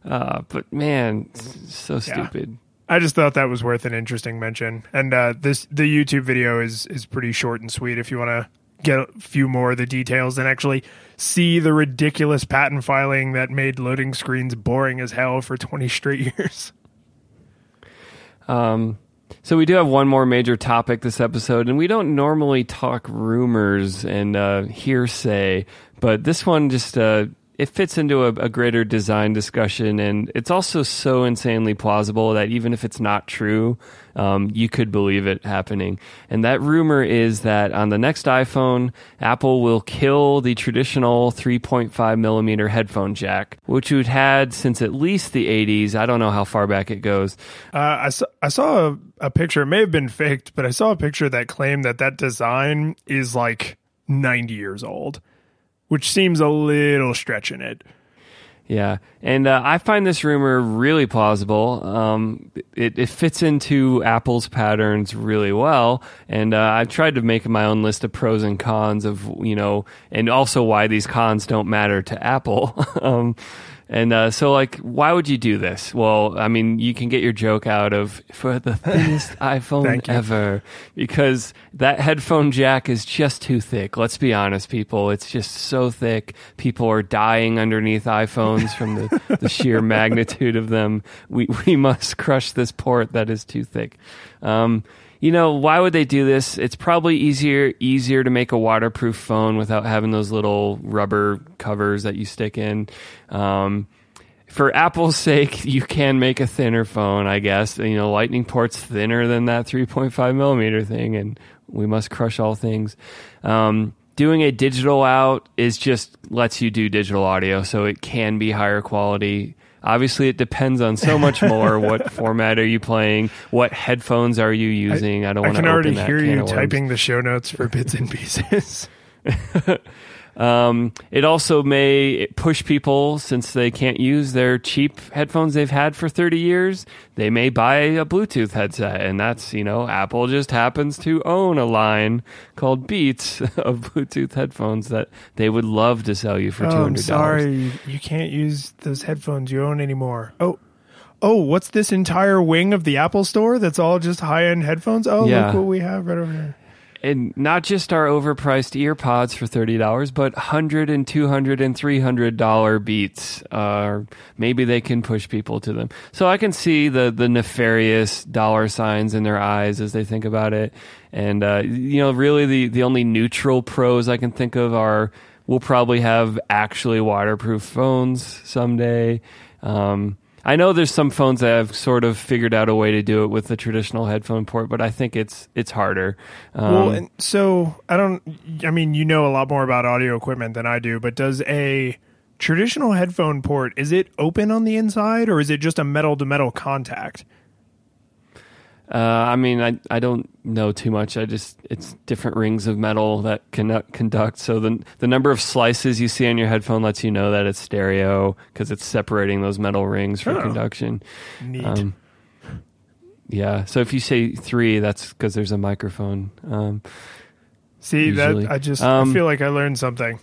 Uh, but man, so stupid. I just thought that was worth an interesting mention. And uh, this the YouTube video is is pretty short and sweet. If you want to get a few more of the details and actually see the ridiculous patent filing that made loading screens boring as hell for 20 straight years. Um, so we do have one more major topic this episode, and we don't normally talk rumors and uh, hearsay, but this one just uh, it fits into a, a, greater design discussion, and it's also so insanely plausible that even if it's not true, um, you could believe it happening. And that rumor is that on the next iPhone, Apple will kill the traditional 3.5 millimeter headphone jack, which we've had since at least the 80s. I don't know how far back it goes. Uh, I saw, I saw a, a picture, it may have been faked, but I saw a picture that claimed that that design is like 90 years old which seems a little stretching it. Yeah, and uh, I find this rumor really plausible. Um, it, it, fits into Apple's patterns really well, and uh, I've tried to make my own list of pros and cons of you know, and also why these cons don't matter to Apple. um, and uh, so, like, why would you do this? Well, I mean, you can get your joke out of for the thinnest iPhone ever because that headphone jack is just too thick. Let's be honest, people. It's just so thick. People are dying underneath iPhones from the, the sheer magnitude of them. We, we must crush this port that is too thick. Um, you know, why would they do this? It's probably easier easier to make a waterproof phone without having those little rubber covers that you stick in. Um, for Apple's sake, you can make a thinner phone, I guess. You know, Lightning port's thinner than that 3.5 millimeter thing, and we must crush all things. Um, doing a digital out is just lets you do digital audio, so it can be higher quality. Obviously, it depends on so much more. what format are you playing? What headphones are you using? I, I don't want to. I can already hear you typing the show notes for bits and pieces. Um, it also may push people since they can't use their cheap headphones they've had for 30 years. They may buy a Bluetooth headset, and that's you know Apple just happens to own a line called Beats of Bluetooth headphones that they would love to sell you for two hundred dollars. Oh, sorry, you can't use those headphones you own anymore. Oh. Oh, what's this entire wing of the Apple store that's all just high end headphones? Oh, yeah. look what we have right over here and not just our overpriced earpods for $30 but 100 and 200 and 300 dollar beats uh, maybe they can push people to them. So i can see the the nefarious dollar signs in their eyes as they think about it. And uh, you know really the the only neutral pros i can think of are we'll probably have actually waterproof phones someday. Um, I know there's some phones that have sort of figured out a way to do it with the traditional headphone port, but I think it's it's harder. Um, well, and so I don't. I mean, you know a lot more about audio equipment than I do, but does a traditional headphone port is it open on the inside or is it just a metal to metal contact? Uh, I mean, I I don't know too much. I just it's different rings of metal that can conduct. So the the number of slices you see on your headphone lets you know that it's stereo because it's separating those metal rings for oh, conduction. Neat. Um, yeah. So if you say three, that's because there's a microphone. Um, see usually. that I just um, I feel like I learned something.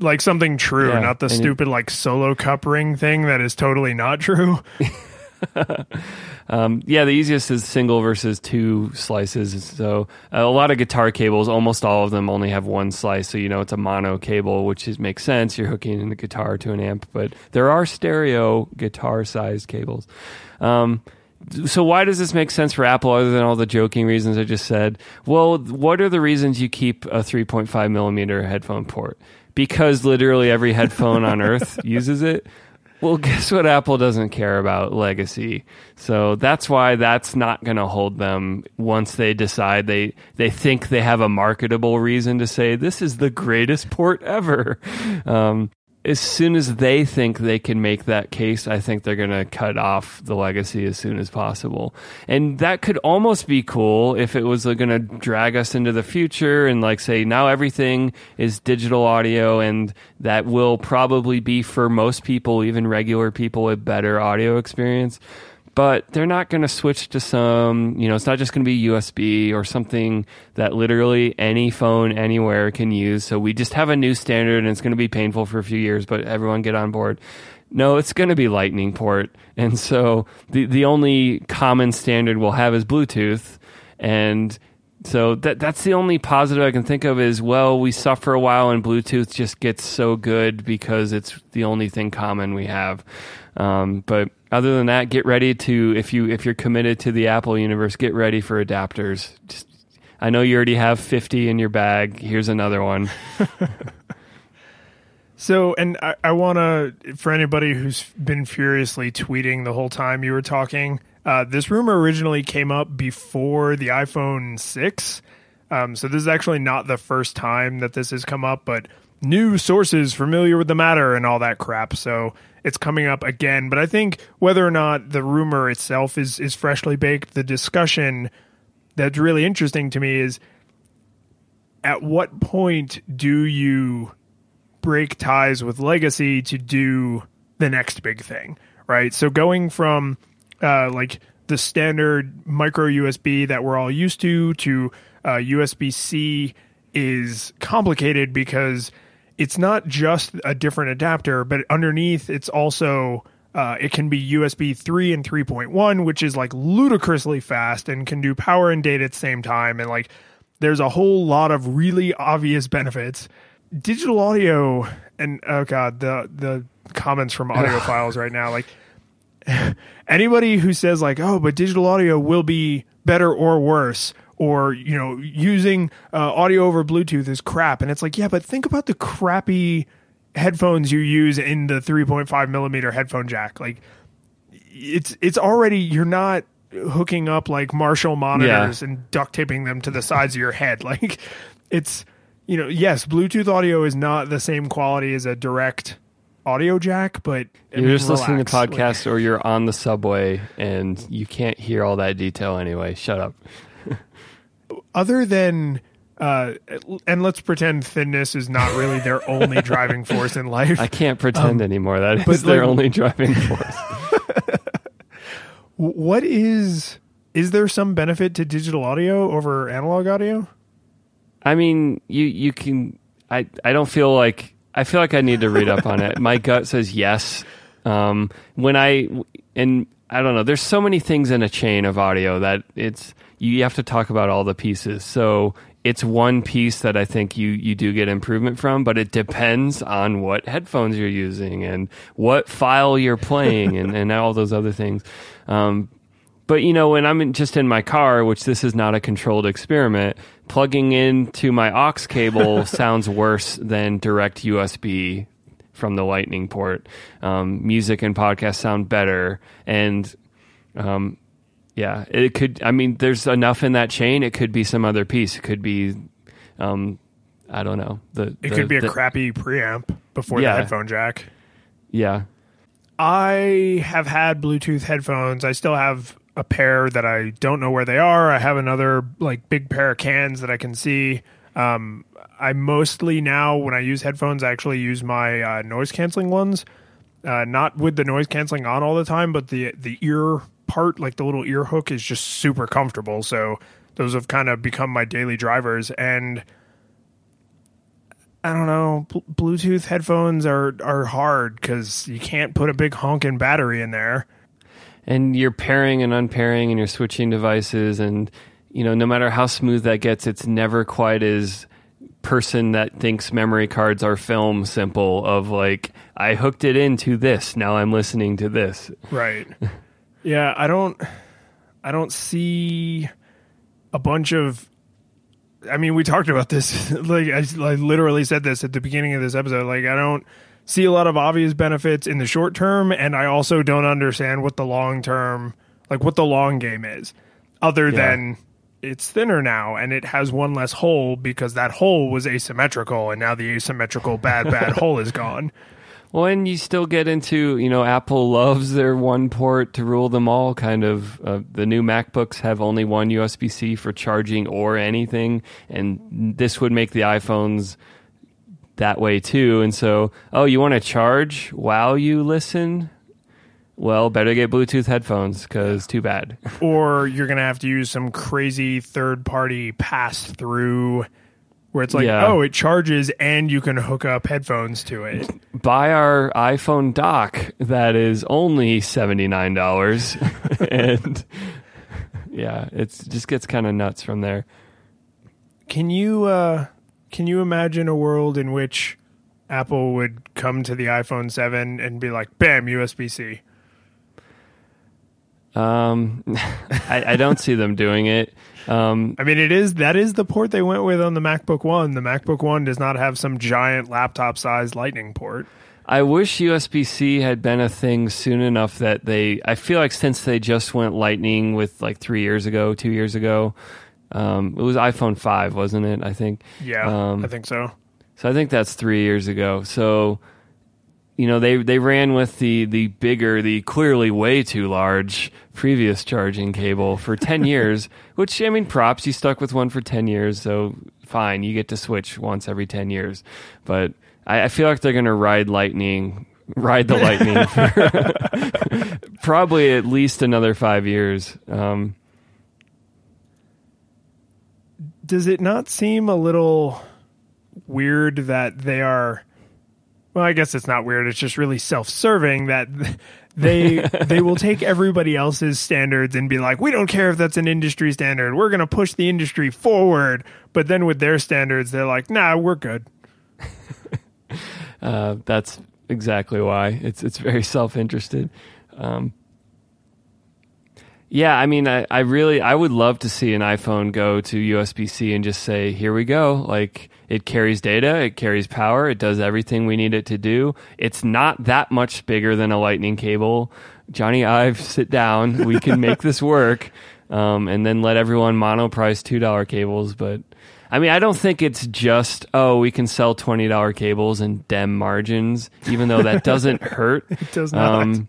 Like something true, yeah, not the stupid it, like solo cup ring thing that is totally not true. Um, yeah, the easiest is single versus two slices. So uh, a lot of guitar cables, almost all of them only have one slice. So you know it's a mono cable, which is, makes sense. You're hooking the guitar to an amp, but there are stereo guitar sized cables. Um, so why does this make sense for Apple other than all the joking reasons I just said? Well, what are the reasons you keep a 3.5 millimeter headphone port? Because literally every headphone on earth uses it. Well, guess what? Apple doesn't care about legacy, so that's why that's not going to hold them once they decide they they think they have a marketable reason to say this is the greatest port ever. Um, as soon as they think they can make that case, I think they're going to cut off the legacy as soon as possible. And that could almost be cool if it was uh, going to drag us into the future and like say now everything is digital audio and that will probably be for most people, even regular people, a better audio experience. But they're not going to switch to some, you know, it's not just going to be USB or something that literally any phone anywhere can use. So we just have a new standard and it's going to be painful for a few years, but everyone get on board. No, it's going to be Lightning port. And so the, the only common standard we'll have is Bluetooth. And so that that's the only positive I can think of is well, we suffer a while and Bluetooth just gets so good because it's the only thing common we have. Um, but other than that, get ready to if you if you're committed to the Apple universe, get ready for adapters. Just, I know you already have 50 in your bag. Here's another one. So, and I, I want to, for anybody who's been furiously tweeting the whole time you were talking, uh, this rumor originally came up before the iPhone 6. Um, so, this is actually not the first time that this has come up, but new sources familiar with the matter and all that crap. So, it's coming up again. But I think whether or not the rumor itself is, is freshly baked, the discussion that's really interesting to me is at what point do you break ties with legacy to do the next big thing, right? So going from uh, like the standard micro USB that we're all used to to uh, USB C is complicated because it's not just a different adapter, but underneath it's also uh, it can be USB 3 and 3.1, which is like ludicrously fast and can do power and data at the same time. And like there's a whole lot of really obvious benefits. Digital audio and oh god, the the comments from audiophiles right now, like anybody who says like, oh, but digital audio will be better or worse, or you know, using uh, audio over Bluetooth is crap, and it's like, yeah, but think about the crappy headphones you use in the 3.5 millimeter headphone jack, like it's it's already you're not hooking up like Marshall monitors yeah. and duct taping them to the sides of your head. Like it's you know, yes, Bluetooth audio is not the same quality as a direct audio jack, but I you're mean, just relax. listening to podcasts like, or you're on the subway and you can't hear all that detail anyway. Shut up. Other than uh, and let's pretend thinness is not really their only driving force in life. I can't pretend um, anymore. That is their like, only driving force. what is is there some benefit to digital audio over analog audio? I mean, you you can. I I don't feel like I feel like I need to read up on it. My gut says yes. Um, when I and I don't know. There's so many things in a chain of audio that it's you have to talk about all the pieces. So it's one piece that I think you you do get improvement from, but it depends on what headphones you're using and what file you're playing and, and all those other things. Um, but you know, when I'm in, just in my car, which this is not a controlled experiment, plugging into my aux cable sounds worse than direct USB from the Lightning port. Um, music and podcasts sound better, and um, yeah, it could. I mean, there's enough in that chain. It could be some other piece. It could be, um, I don't know. The it the, could be a crappy preamp before yeah. the headphone jack. Yeah, I have had Bluetooth headphones. I still have a pair that I don't know where they are. I have another like big pair of cans that I can see. Um, I mostly now when I use headphones, I actually use my uh, noise canceling ones. Uh, not with the noise canceling on all the time, but the the ear part, like the little ear hook, is just super comfortable. So those have kind of become my daily drivers. And I don't know, Bluetooth headphones are are hard because you can't put a big honking battery in there and you're pairing and unpairing and you're switching devices and you know no matter how smooth that gets it's never quite as person that thinks memory cards are film simple of like I hooked it into this now I'm listening to this right yeah I don't I don't see a bunch of I mean we talked about this like I, I literally said this at the beginning of this episode like I don't see a lot of obvious benefits in the short term, and I also don't understand what the long term, like what the long game is, other yeah. than it's thinner now and it has one less hole because that hole was asymmetrical, and now the asymmetrical bad bad hole is gone. Well, and you still get into, you know, Apple loves their one port to rule them all kind of. Uh, the new MacBooks have only one USB C for charging or anything, and this would make the iPhones that way too. And so, oh, you want to charge while you listen? Well, better get Bluetooth headphones because too bad. or you're going to have to use some crazy third party pass through where it's like, Yeah. oh, it charges and you can hook up headphones to it. Buy our iPhone dock that is only seventy nine dollars, and yeah, it just gets kind of nuts from there. Can you uh, can you imagine a world in which Apple would come to the iPhone 7 and be like, "Bam, USB C." Um, I, I don't see them doing it. Um, I mean, it is that is the port they went with on the MacBook One. The MacBook One does not have some giant laptop-sized Lightning port. I wish USB C had been a thing soon enough that they. I feel like since they just went Lightning with like three years ago, two years ago, um, it was iPhone five, wasn't it? I think. Yeah, Um, I think so. So I think that's three years ago. So, you know, they they ran with the the bigger, the clearly way too large previous charging cable for ten years. Which I mean, props. You stuck with one for ten years, so fine. You get to switch once every ten years. But I, I feel like they're going to ride lightning. Ride the lightning for probably at least another five years. Um, does it not seem a little weird that they are well i guess it's not weird. It's just really self-serving that they they will take everybody else's standards and be like we don't care if that's an industry standard. We're going to push the industry forward. But then with their standards they're like nah we're good. Uh, that's exactly why. It's it's very self interested. Um, yeah, I mean, I, I really I would love to see an iPhone go to USB C and just say, "Here we go." Like it carries data, it carries power, it does everything we need it to do. It's not that much bigger than a Lightning cable. Jony Ive, sit down. We can make this work, um, and then let everyone Monoprice two dollar cables. But I mean, I don't think it's just oh, we can sell twenty dollar cables and dem margins, even though that doesn't hurt. it does not Um,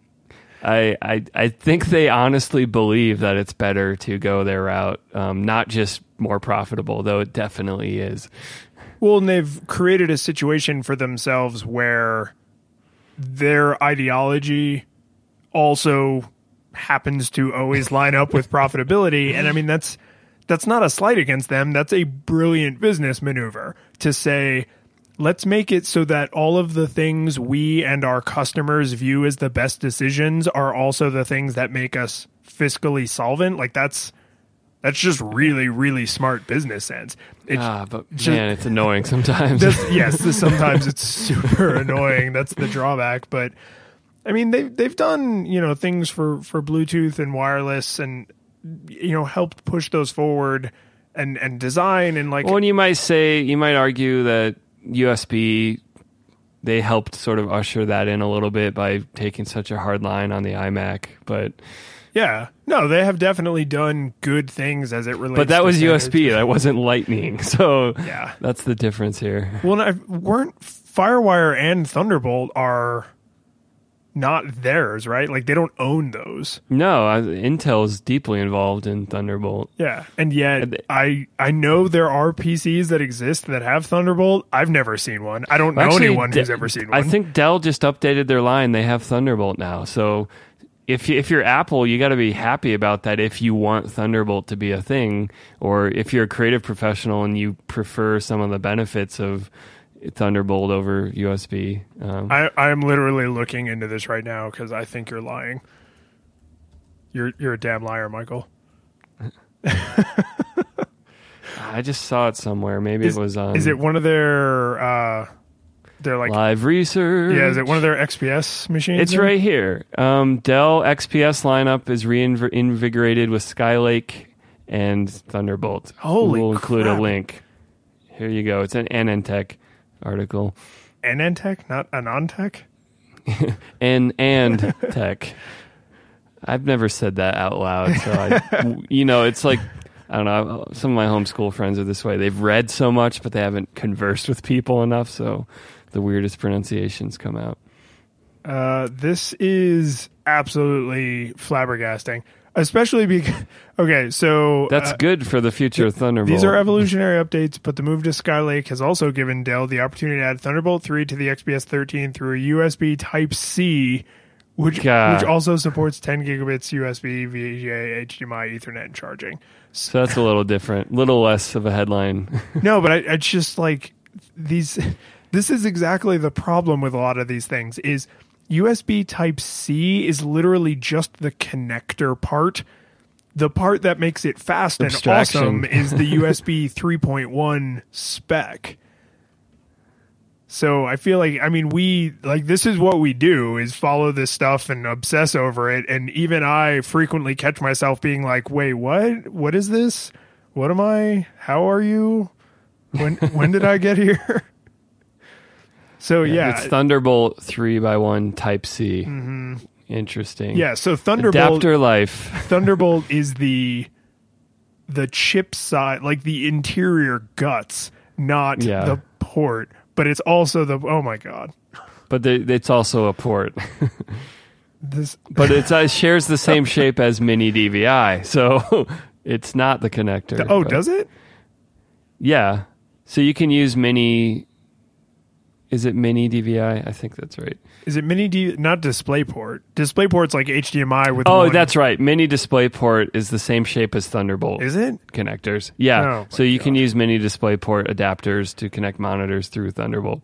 I, I I think they honestly believe that it's better to go their route, um, not just more profitable, though it definitely is. Well, and they've created a situation for themselves where their ideology also happens to always line up with profitability. And I mean, that's that's not a slight against them. That's a brilliant business maneuver to say, let's make it so that all of the things we and our customers view as the best decisions are also the things that make us fiscally solvent. Like that's that's just really, really smart business sense. It's, Ah, but just- man, it's annoying sometimes. yes, sometimes it's super annoying. That's the drawback. But I mean, they've they've done you know things for for Bluetooth and wireless, and you know helped push those forward and and design and like well, and you might say you might argue that USB they helped sort of usher that in a little bit by taking such a hard line on the iMac, but yeah, no, they have definitely done good things as it relates. but that was standards. USB, that wasn't Lightning, so Yeah. that's the difference here. Well, I, weren't FireWire and Thunderbolt are not theirs, right? Like they don't own those. No, I, Intel's deeply involved in Thunderbolt. Yeah, and yet they- I I know there are PCs that exist that have Thunderbolt. I've never seen one. I don't know Actually, anyone who's De- ever seen one. I think Dell just updated their line. They have Thunderbolt now. So if you, if you're Apple, you got to be happy about that. If you want Thunderbolt to be a thing, or if you're a creative professional and you prefer some of the benefits of Thunderbolt over USB. Um, I I am literally looking into this right now because I think you're lying. You're you're a damn liar, Michael. I just saw it somewhere. Maybe Is- it was on Is it one of their uh their like live research. yeah? Is it one of their XPS machines? It's then? right here. Um, Dell XPS lineup is reinvigorated with Skylake and Thunderbolt. Holy We'll include crap. a link. Here you go. It's an Anantech article. Anantech, not Anantech. And and tech. I've never said that out loud. So I, you know, it's like I don't know. Some of my homeschool friends are this way. They've read so much, but they haven't conversed with people enough. So the weirdest pronunciations come out. Uh, this is absolutely flabbergasting, especially because okay, so That's uh, good for the future of Thunderbolt. These are evolutionary updates, but the move to Skylake has also given Dell the opportunity to add Thunderbolt 3 to the XPS 13 through a USB Type C which God. which also supports 10 gigabits USB, VGA, HDMI, Ethernet, and charging. So that's a little different, little less of a headline. No, but I, it's just like these. This is exactly the problem with a lot of these things. Is USB Type C is literally just the connector part. The part that makes it fast and awesome is the USB 3.1 spec. So I feel like I mean we like this is what we do is follow this stuff and obsess over it and even I frequently catch myself being like, "Wait, what? What is this? What am I? How are you? When when did I get here?" So yeah. it's Thunderbolt three by one Type C. Interesting. Mm-hmm. yeah, so Thunderbolt Adapter life. Thunderbolt is the the chip side, like the interior guts, not Yeah. the port, but it's also the oh my god. But the, it's also a port. This but it's, it shares the same shape as mini DVI, so it's not the connector. Oh, but- does it? Yeah. So you can use mini. Is it mini DVI? I think that's right. Is it mini D not DisplayPort? DisplayPort's like HDMI with Oh, one- that's right. Mini DisplayPort is the same shape as Thunderbolt Is it? connectors. Yeah. Oh, so you can use mini DisplayPort adapters to connect monitors through Thunderbolt.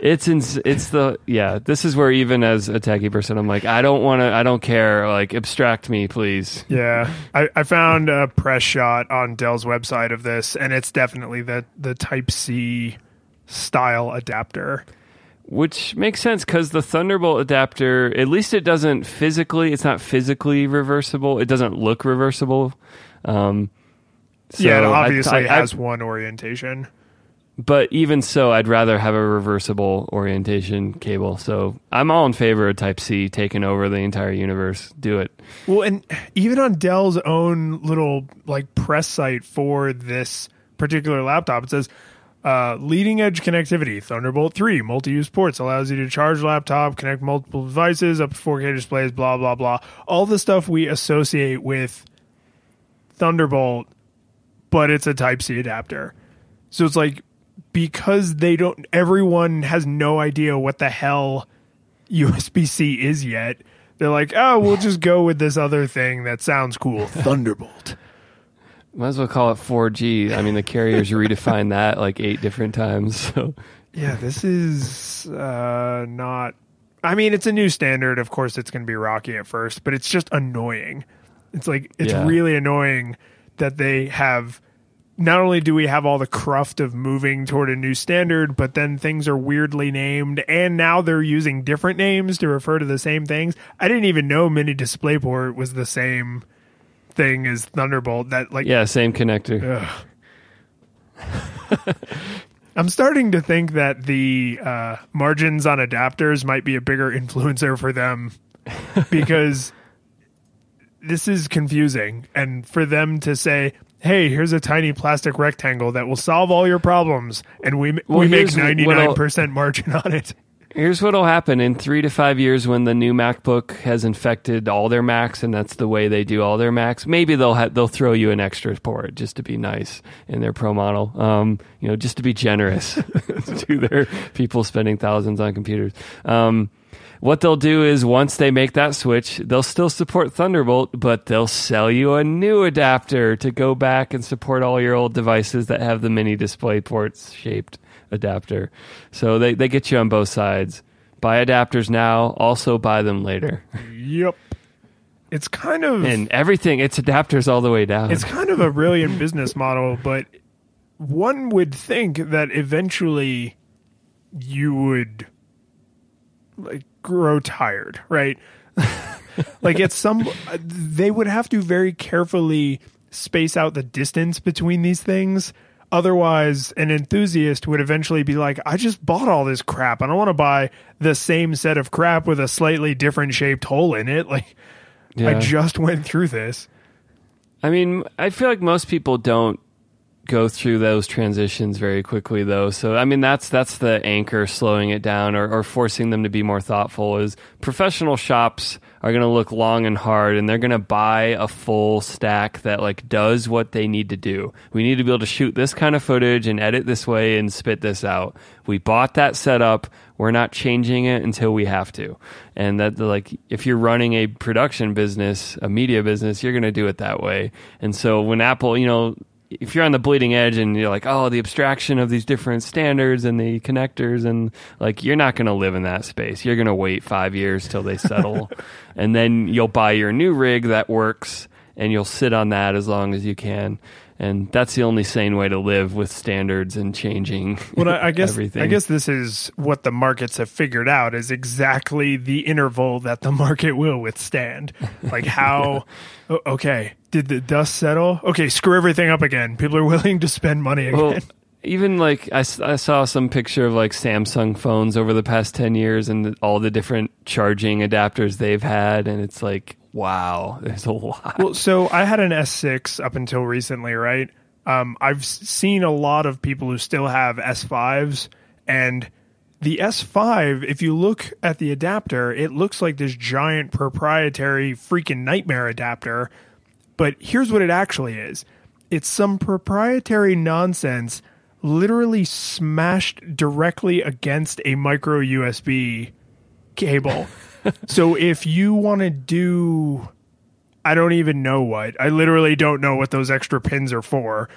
It's in, it's the yeah. This is where even as a techie person, I'm like, I don't want to. I don't care. Like, abstract me, please. Yeah. I, I found a press shot on Dell's website of this and it's definitely the the type C style adapter. Which makes sense because the Thunderbolt adapter, at least it doesn't physically, it's not physically reversible. It doesn't look reversible. Um, so yeah, it obviously I- I- has one orientation. but even so, I'd rather have a reversible orientation cable. So I'm all in favor of Type C taking over the entire universe. Do it. Well, and even on Dell's own little like press site for this particular laptop, it says uh, leading edge connectivity. Thunderbolt 3 multi use ports allows you to charge laptop, connect multiple devices, up to 4K displays, blah, blah, blah. All the stuff we associate with Thunderbolt, but it's a Type C adapter. So it's like because they don't, everyone has no idea what the hell USB C is yet. They're like, oh, we'll just go with this other thing that sounds cool, Thunderbolt. Might as well call it 4G. I mean, the carriers redefined that like eight different times. So Yeah, this is uh, not. I mean, it's a new standard. Of course, it's going to be rocky at first, but it's just annoying. It's like it's Yeah. really annoying that they have. Not only do we have all the cruft of moving toward a new standard, but then things are weirdly named, and now they're using different names to refer to the same things. I didn't even know Mini DisplayPort was the same thing as Thunderbolt. That like yeah, same connector. I'm starting to think that the uh, margins on adapters might be a bigger influencer for them because this is confusing. And for them to say, "Hey, here's a tiny plastic rectangle that will solve all your problems," and we Well, we make 99% margin on it. Here's what'll happen in three to five years when the new MacBook has infected all their Macs, and that's the way they do all their Macs. Maybe they'll ha- they'll throw you an extra port just to be nice in their Pro model. Um, you know, just to be generous to their people spending thousands on computers. Um, what they'll do is once they make that switch, they'll still support Thunderbolt, but they'll sell you a new adapter to go back and support all your old devices that have the mini display ports shaped adapter. So they, they get you on both sides. Buy adapters now, also buy them later. Yep. It's kind of And everything, it's adapters all the way down. it's kind of a brilliant business model, but one would think that eventually you would like grow tired, right? like at some they would have to very carefully space out the distance between these things. Otherwise, an enthusiast would eventually be like, I just bought all this crap. I don't want to buy the same set of crap with a slightly different shaped hole in it. Like I just went through this. I mean, I feel like most people don't go through those transitions very quickly though. So I mean that's that's the anchor slowing it down or, or forcing them to be more thoughtful is professional shops are going to look long and hard and they're going to buy a full stack that like does what they need to do. We need to be able to shoot this kind of footage and edit this way and spit this out. We bought that setup. We're not changing it until we have to. And that like if you're running a production business, a media business, you're going to do it that way. And so when Apple, you know, if you're on the bleeding edge and you're like, oh, the abstraction of these different standards and the connectors, and like, you're not going to live in that space. You're going to wait five years till they settle, and then you'll buy your new rig that works, and you'll sit on that as long as you can. And that's the only sane way to live with standards and changing. Well, I, guess everything. I guess this is what the markets have figured out is exactly the interval that the market will withstand. Like how, o- okay, did the dust settle? Okay, screw everything up again. People are willing to spend money again. Well, even like I, I saw some picture of like Samsung phones over the past 10 years and all the different charging adapters they've had. And it's like, wow, there's a lot. Well, so I had an S6 up until recently, right? Um, I've seen a lot of people who still have S5s, and the S5, if you look at the adapter, it looks like this giant proprietary freaking nightmare adapter. But here's what it actually is it's some proprietary nonsense literally smashed directly against a micro USB cable. so if you want to do I don't even know what. I literally don't know what those extra pins are for.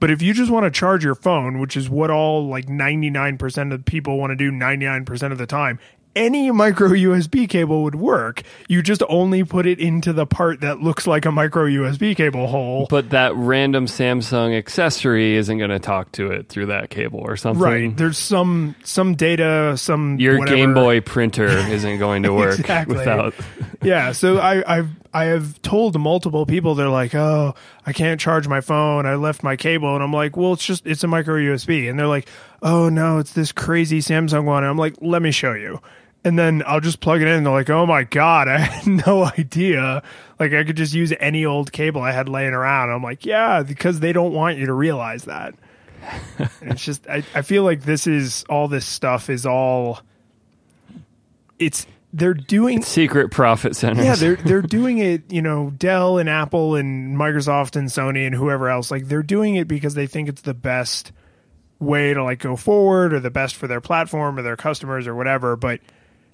But if you just want to charge your phone, which is what all like 99% of people want to do 99% of the time, any micro USB cable would work. You just only put it into the part that looks like a micro USB cable hole. But that random Samsung accessory isn't going to talk to it through that cable or something. Right. There's some some data, some Your whatever. Game Boy printer isn't going to work Exactly. without. yeah so i i've i have told multiple people they're like oh i can't charge my phone i left my cable and i'm like well it's just it's a micro usb and they're like oh no it's this crazy samsung one and i'm like let me show you and then i'll just plug it in and they're like oh my god i had no idea like i could just use any old cable i had laying around i'm like yeah because they don't want you to realize that it's just I, I feel like this is all this stuff is all it's they're doing Secret profit centers. yeah, they're they're doing it. You know, Dell and Apple and Microsoft and Sony and whoever else. Like they're doing it because they think it's the best way to like go forward or the best for their platform or their customers or whatever. But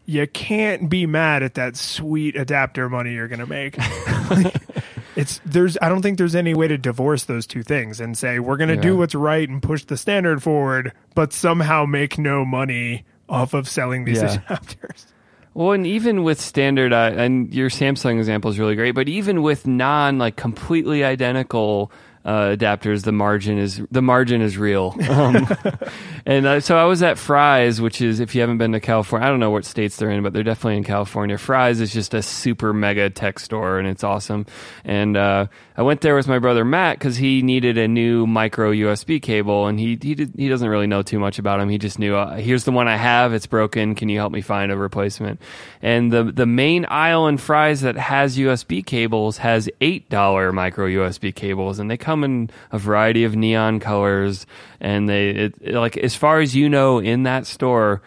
you can't be mad at that sweet adapter money you're gonna make. it's there's I don't think there's any way to divorce those two things and say we're gonna do what's right and push the standard forward, but somehow make no money off of selling these Yeah. adapters. Well, and even with standard, uh, and your Samsung example is really great, but even with non like completely identical uh, adapters, the margin is the margin is real. Um, and uh, so I was at Fry's, which is if you haven't been to California, I don't know what states they're in, but they're definitely in California. Fry's is just a super mega tech store, and it's awesome. And uh, I went there with my brother Matt because he needed a new micro USB cable, and he he did, he doesn't really know too much about them. He just knew uh, here's the one I have, it's broken. Can you help me find a replacement? And the the main aisle in Fry's that has USB cables has eight dollar micro USB cables, and they come in a variety of neon colors. And they it, like as far as you know in that store,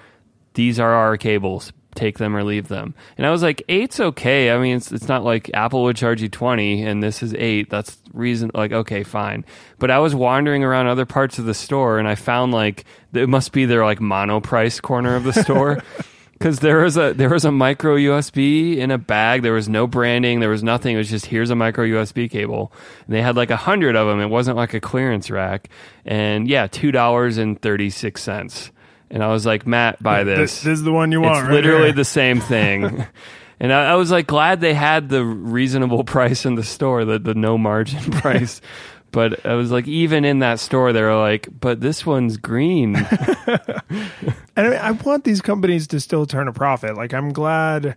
these are our cables. Take them or leave them. And I was like, eight's okay. I mean, it's it's not like Apple would charge you twenty, and this is eight. That's reason. Like, okay, fine. But I was wandering around other parts of the store, and I found like it must be their like Monoprice corner of the store. Because there was a there was a micro USB in a bag. There was no branding. There was nothing. It was just here's a micro USB cable. And they had like a hundred of them. It wasn't like a clearance rack. And yeah, two dollars and thirty six cents. And I was like, Matt, buy This, this. this is the one you want. it's right literally here. the same thing. and I, I was like glad they had the reasonable price in the store, the the no margin price. But I was like, even in that store, they were like, but this one's green. And I, mean, I want these companies to still turn a profit. Like I'm glad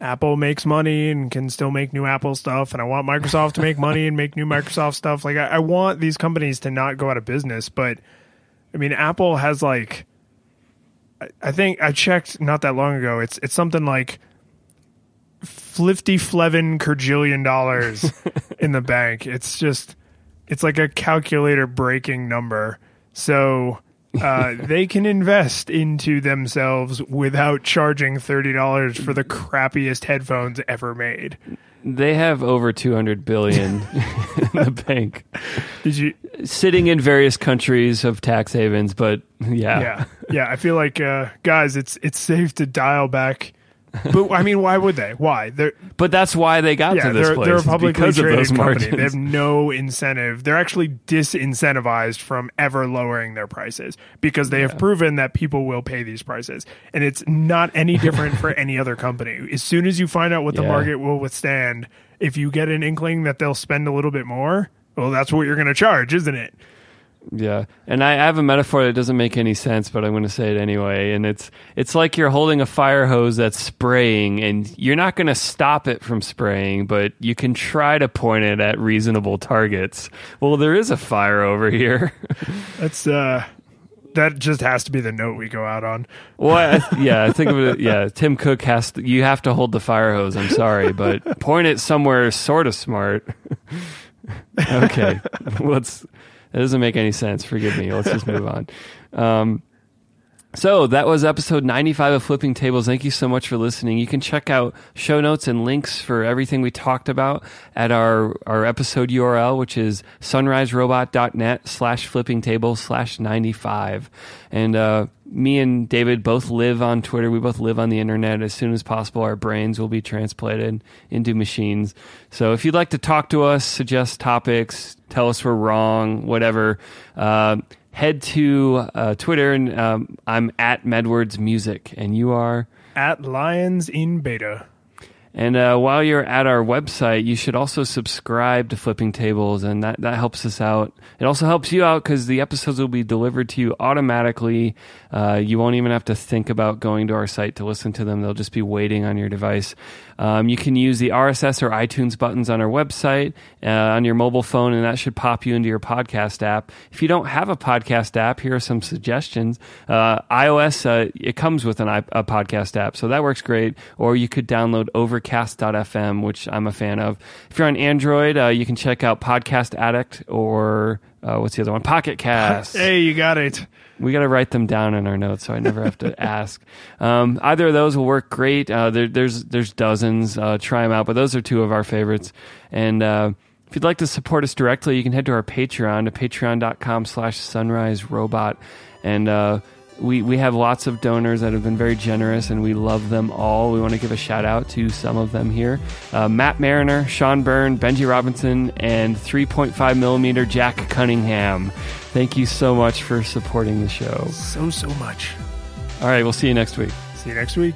Apple makes money and can still make new Apple stuff, and I want Microsoft to make money and make new Microsoft stuff. Like I, I want these companies to not go out of business. But I mean, Apple has like, I, think I checked not that long ago. It's it's something like fifty flevin kerjillion dollars in the bank. It's just it's like a calculator breaking number. So uh, they can invest into themselves without charging thirty dollars for the crappiest headphones ever made. They have over 200 billion in the bank, Did you? sitting in various countries of tax havens. But yeah, Yeah, yeah. I feel like uh, guys, it's it's safe to dial back. But I mean, why would they? Why? They're but that's why they got yeah, to this they're, place they're a publicly because of traded those company. margins. They have no incentive. They're actually disincentivized from ever lowering their prices because they have proven that people will pay these prices, and it's not any different for any other company. As soon as you find out what the market will withstand, if you get an inkling that they'll spend a little bit more, well, that's what you're going to charge, isn't it? Yeah, and I have a metaphor that doesn't make any sense, but I'm going to say it anyway. And it's it's like you're holding a fire hose that's spraying, and you're not going to stop it from spraying, but you can try to point it at reasonable targets. Well, there is a fire over here. That's uh, that just has to be the note we go out on. well, I, yeah, I think of it. Yeah, Tim Cook has to. You have to hold the fire hose. I'm sorry, but point it somewhere sort of smart. okay, let's. That doesn't make any sense. Forgive me. Let's just move on. Um, so that was episode 95 of Flipping Tables. Thank you so much for listening. You can check out show notes and links for everything we talked about at our, our episode URL, which is sunriserobot.net slash flipping tables slash 95. And, uh, me and David both live on Twitter. We both live on the internet. As soon as possible, our brains will be transplanted into machines. So if you'd like to talk to us, suggest topics, tell us we're wrong, whatever, uh, head to uh, Twitter and um, I'm at Medwards Music, and you are. At Lions in Beta. And uh, while you're at our website, you should also subscribe to Flipping Tables, and that, that helps us out. It also helps you out because the episodes will be delivered to you automatically. Uh, you won't even have to think about going to our site to listen to them, they'll just be waiting on your device. Um, you can use the RSS or iTunes buttons on our website uh, on your mobile phone, and that should pop you into your podcast app. If you don't have a podcast app, here are some suggestions. Uh, iOS, uh, it comes with an, a podcast app, so that works great. Or you could download Overcast.fm, which I'm a fan of. If you're on Android, uh, you can check out Podcast Addict or uh, what's the other one? Pocket Cast. Hey, you got it. We got to write them down in our notes, so I never have to ask. Um, either of those will work great. Uh, there, there's there's dozens. Uh, try them out, but those are two of our favorites. And uh, if you'd like to support us directly, you can head to our Patreon to patreon.com/slash Sunrise Robot, and uh, we we have lots of donors that have been very generous, and we love them all. We want to give a shout out to some of them here: uh, Matt Mariner, Sean Byrne, Benji Robinson, and 3.5 millimeter Jack Cunningham. Thank you so much for supporting the show. So, so much. All right, we'll see you next week. See you next week.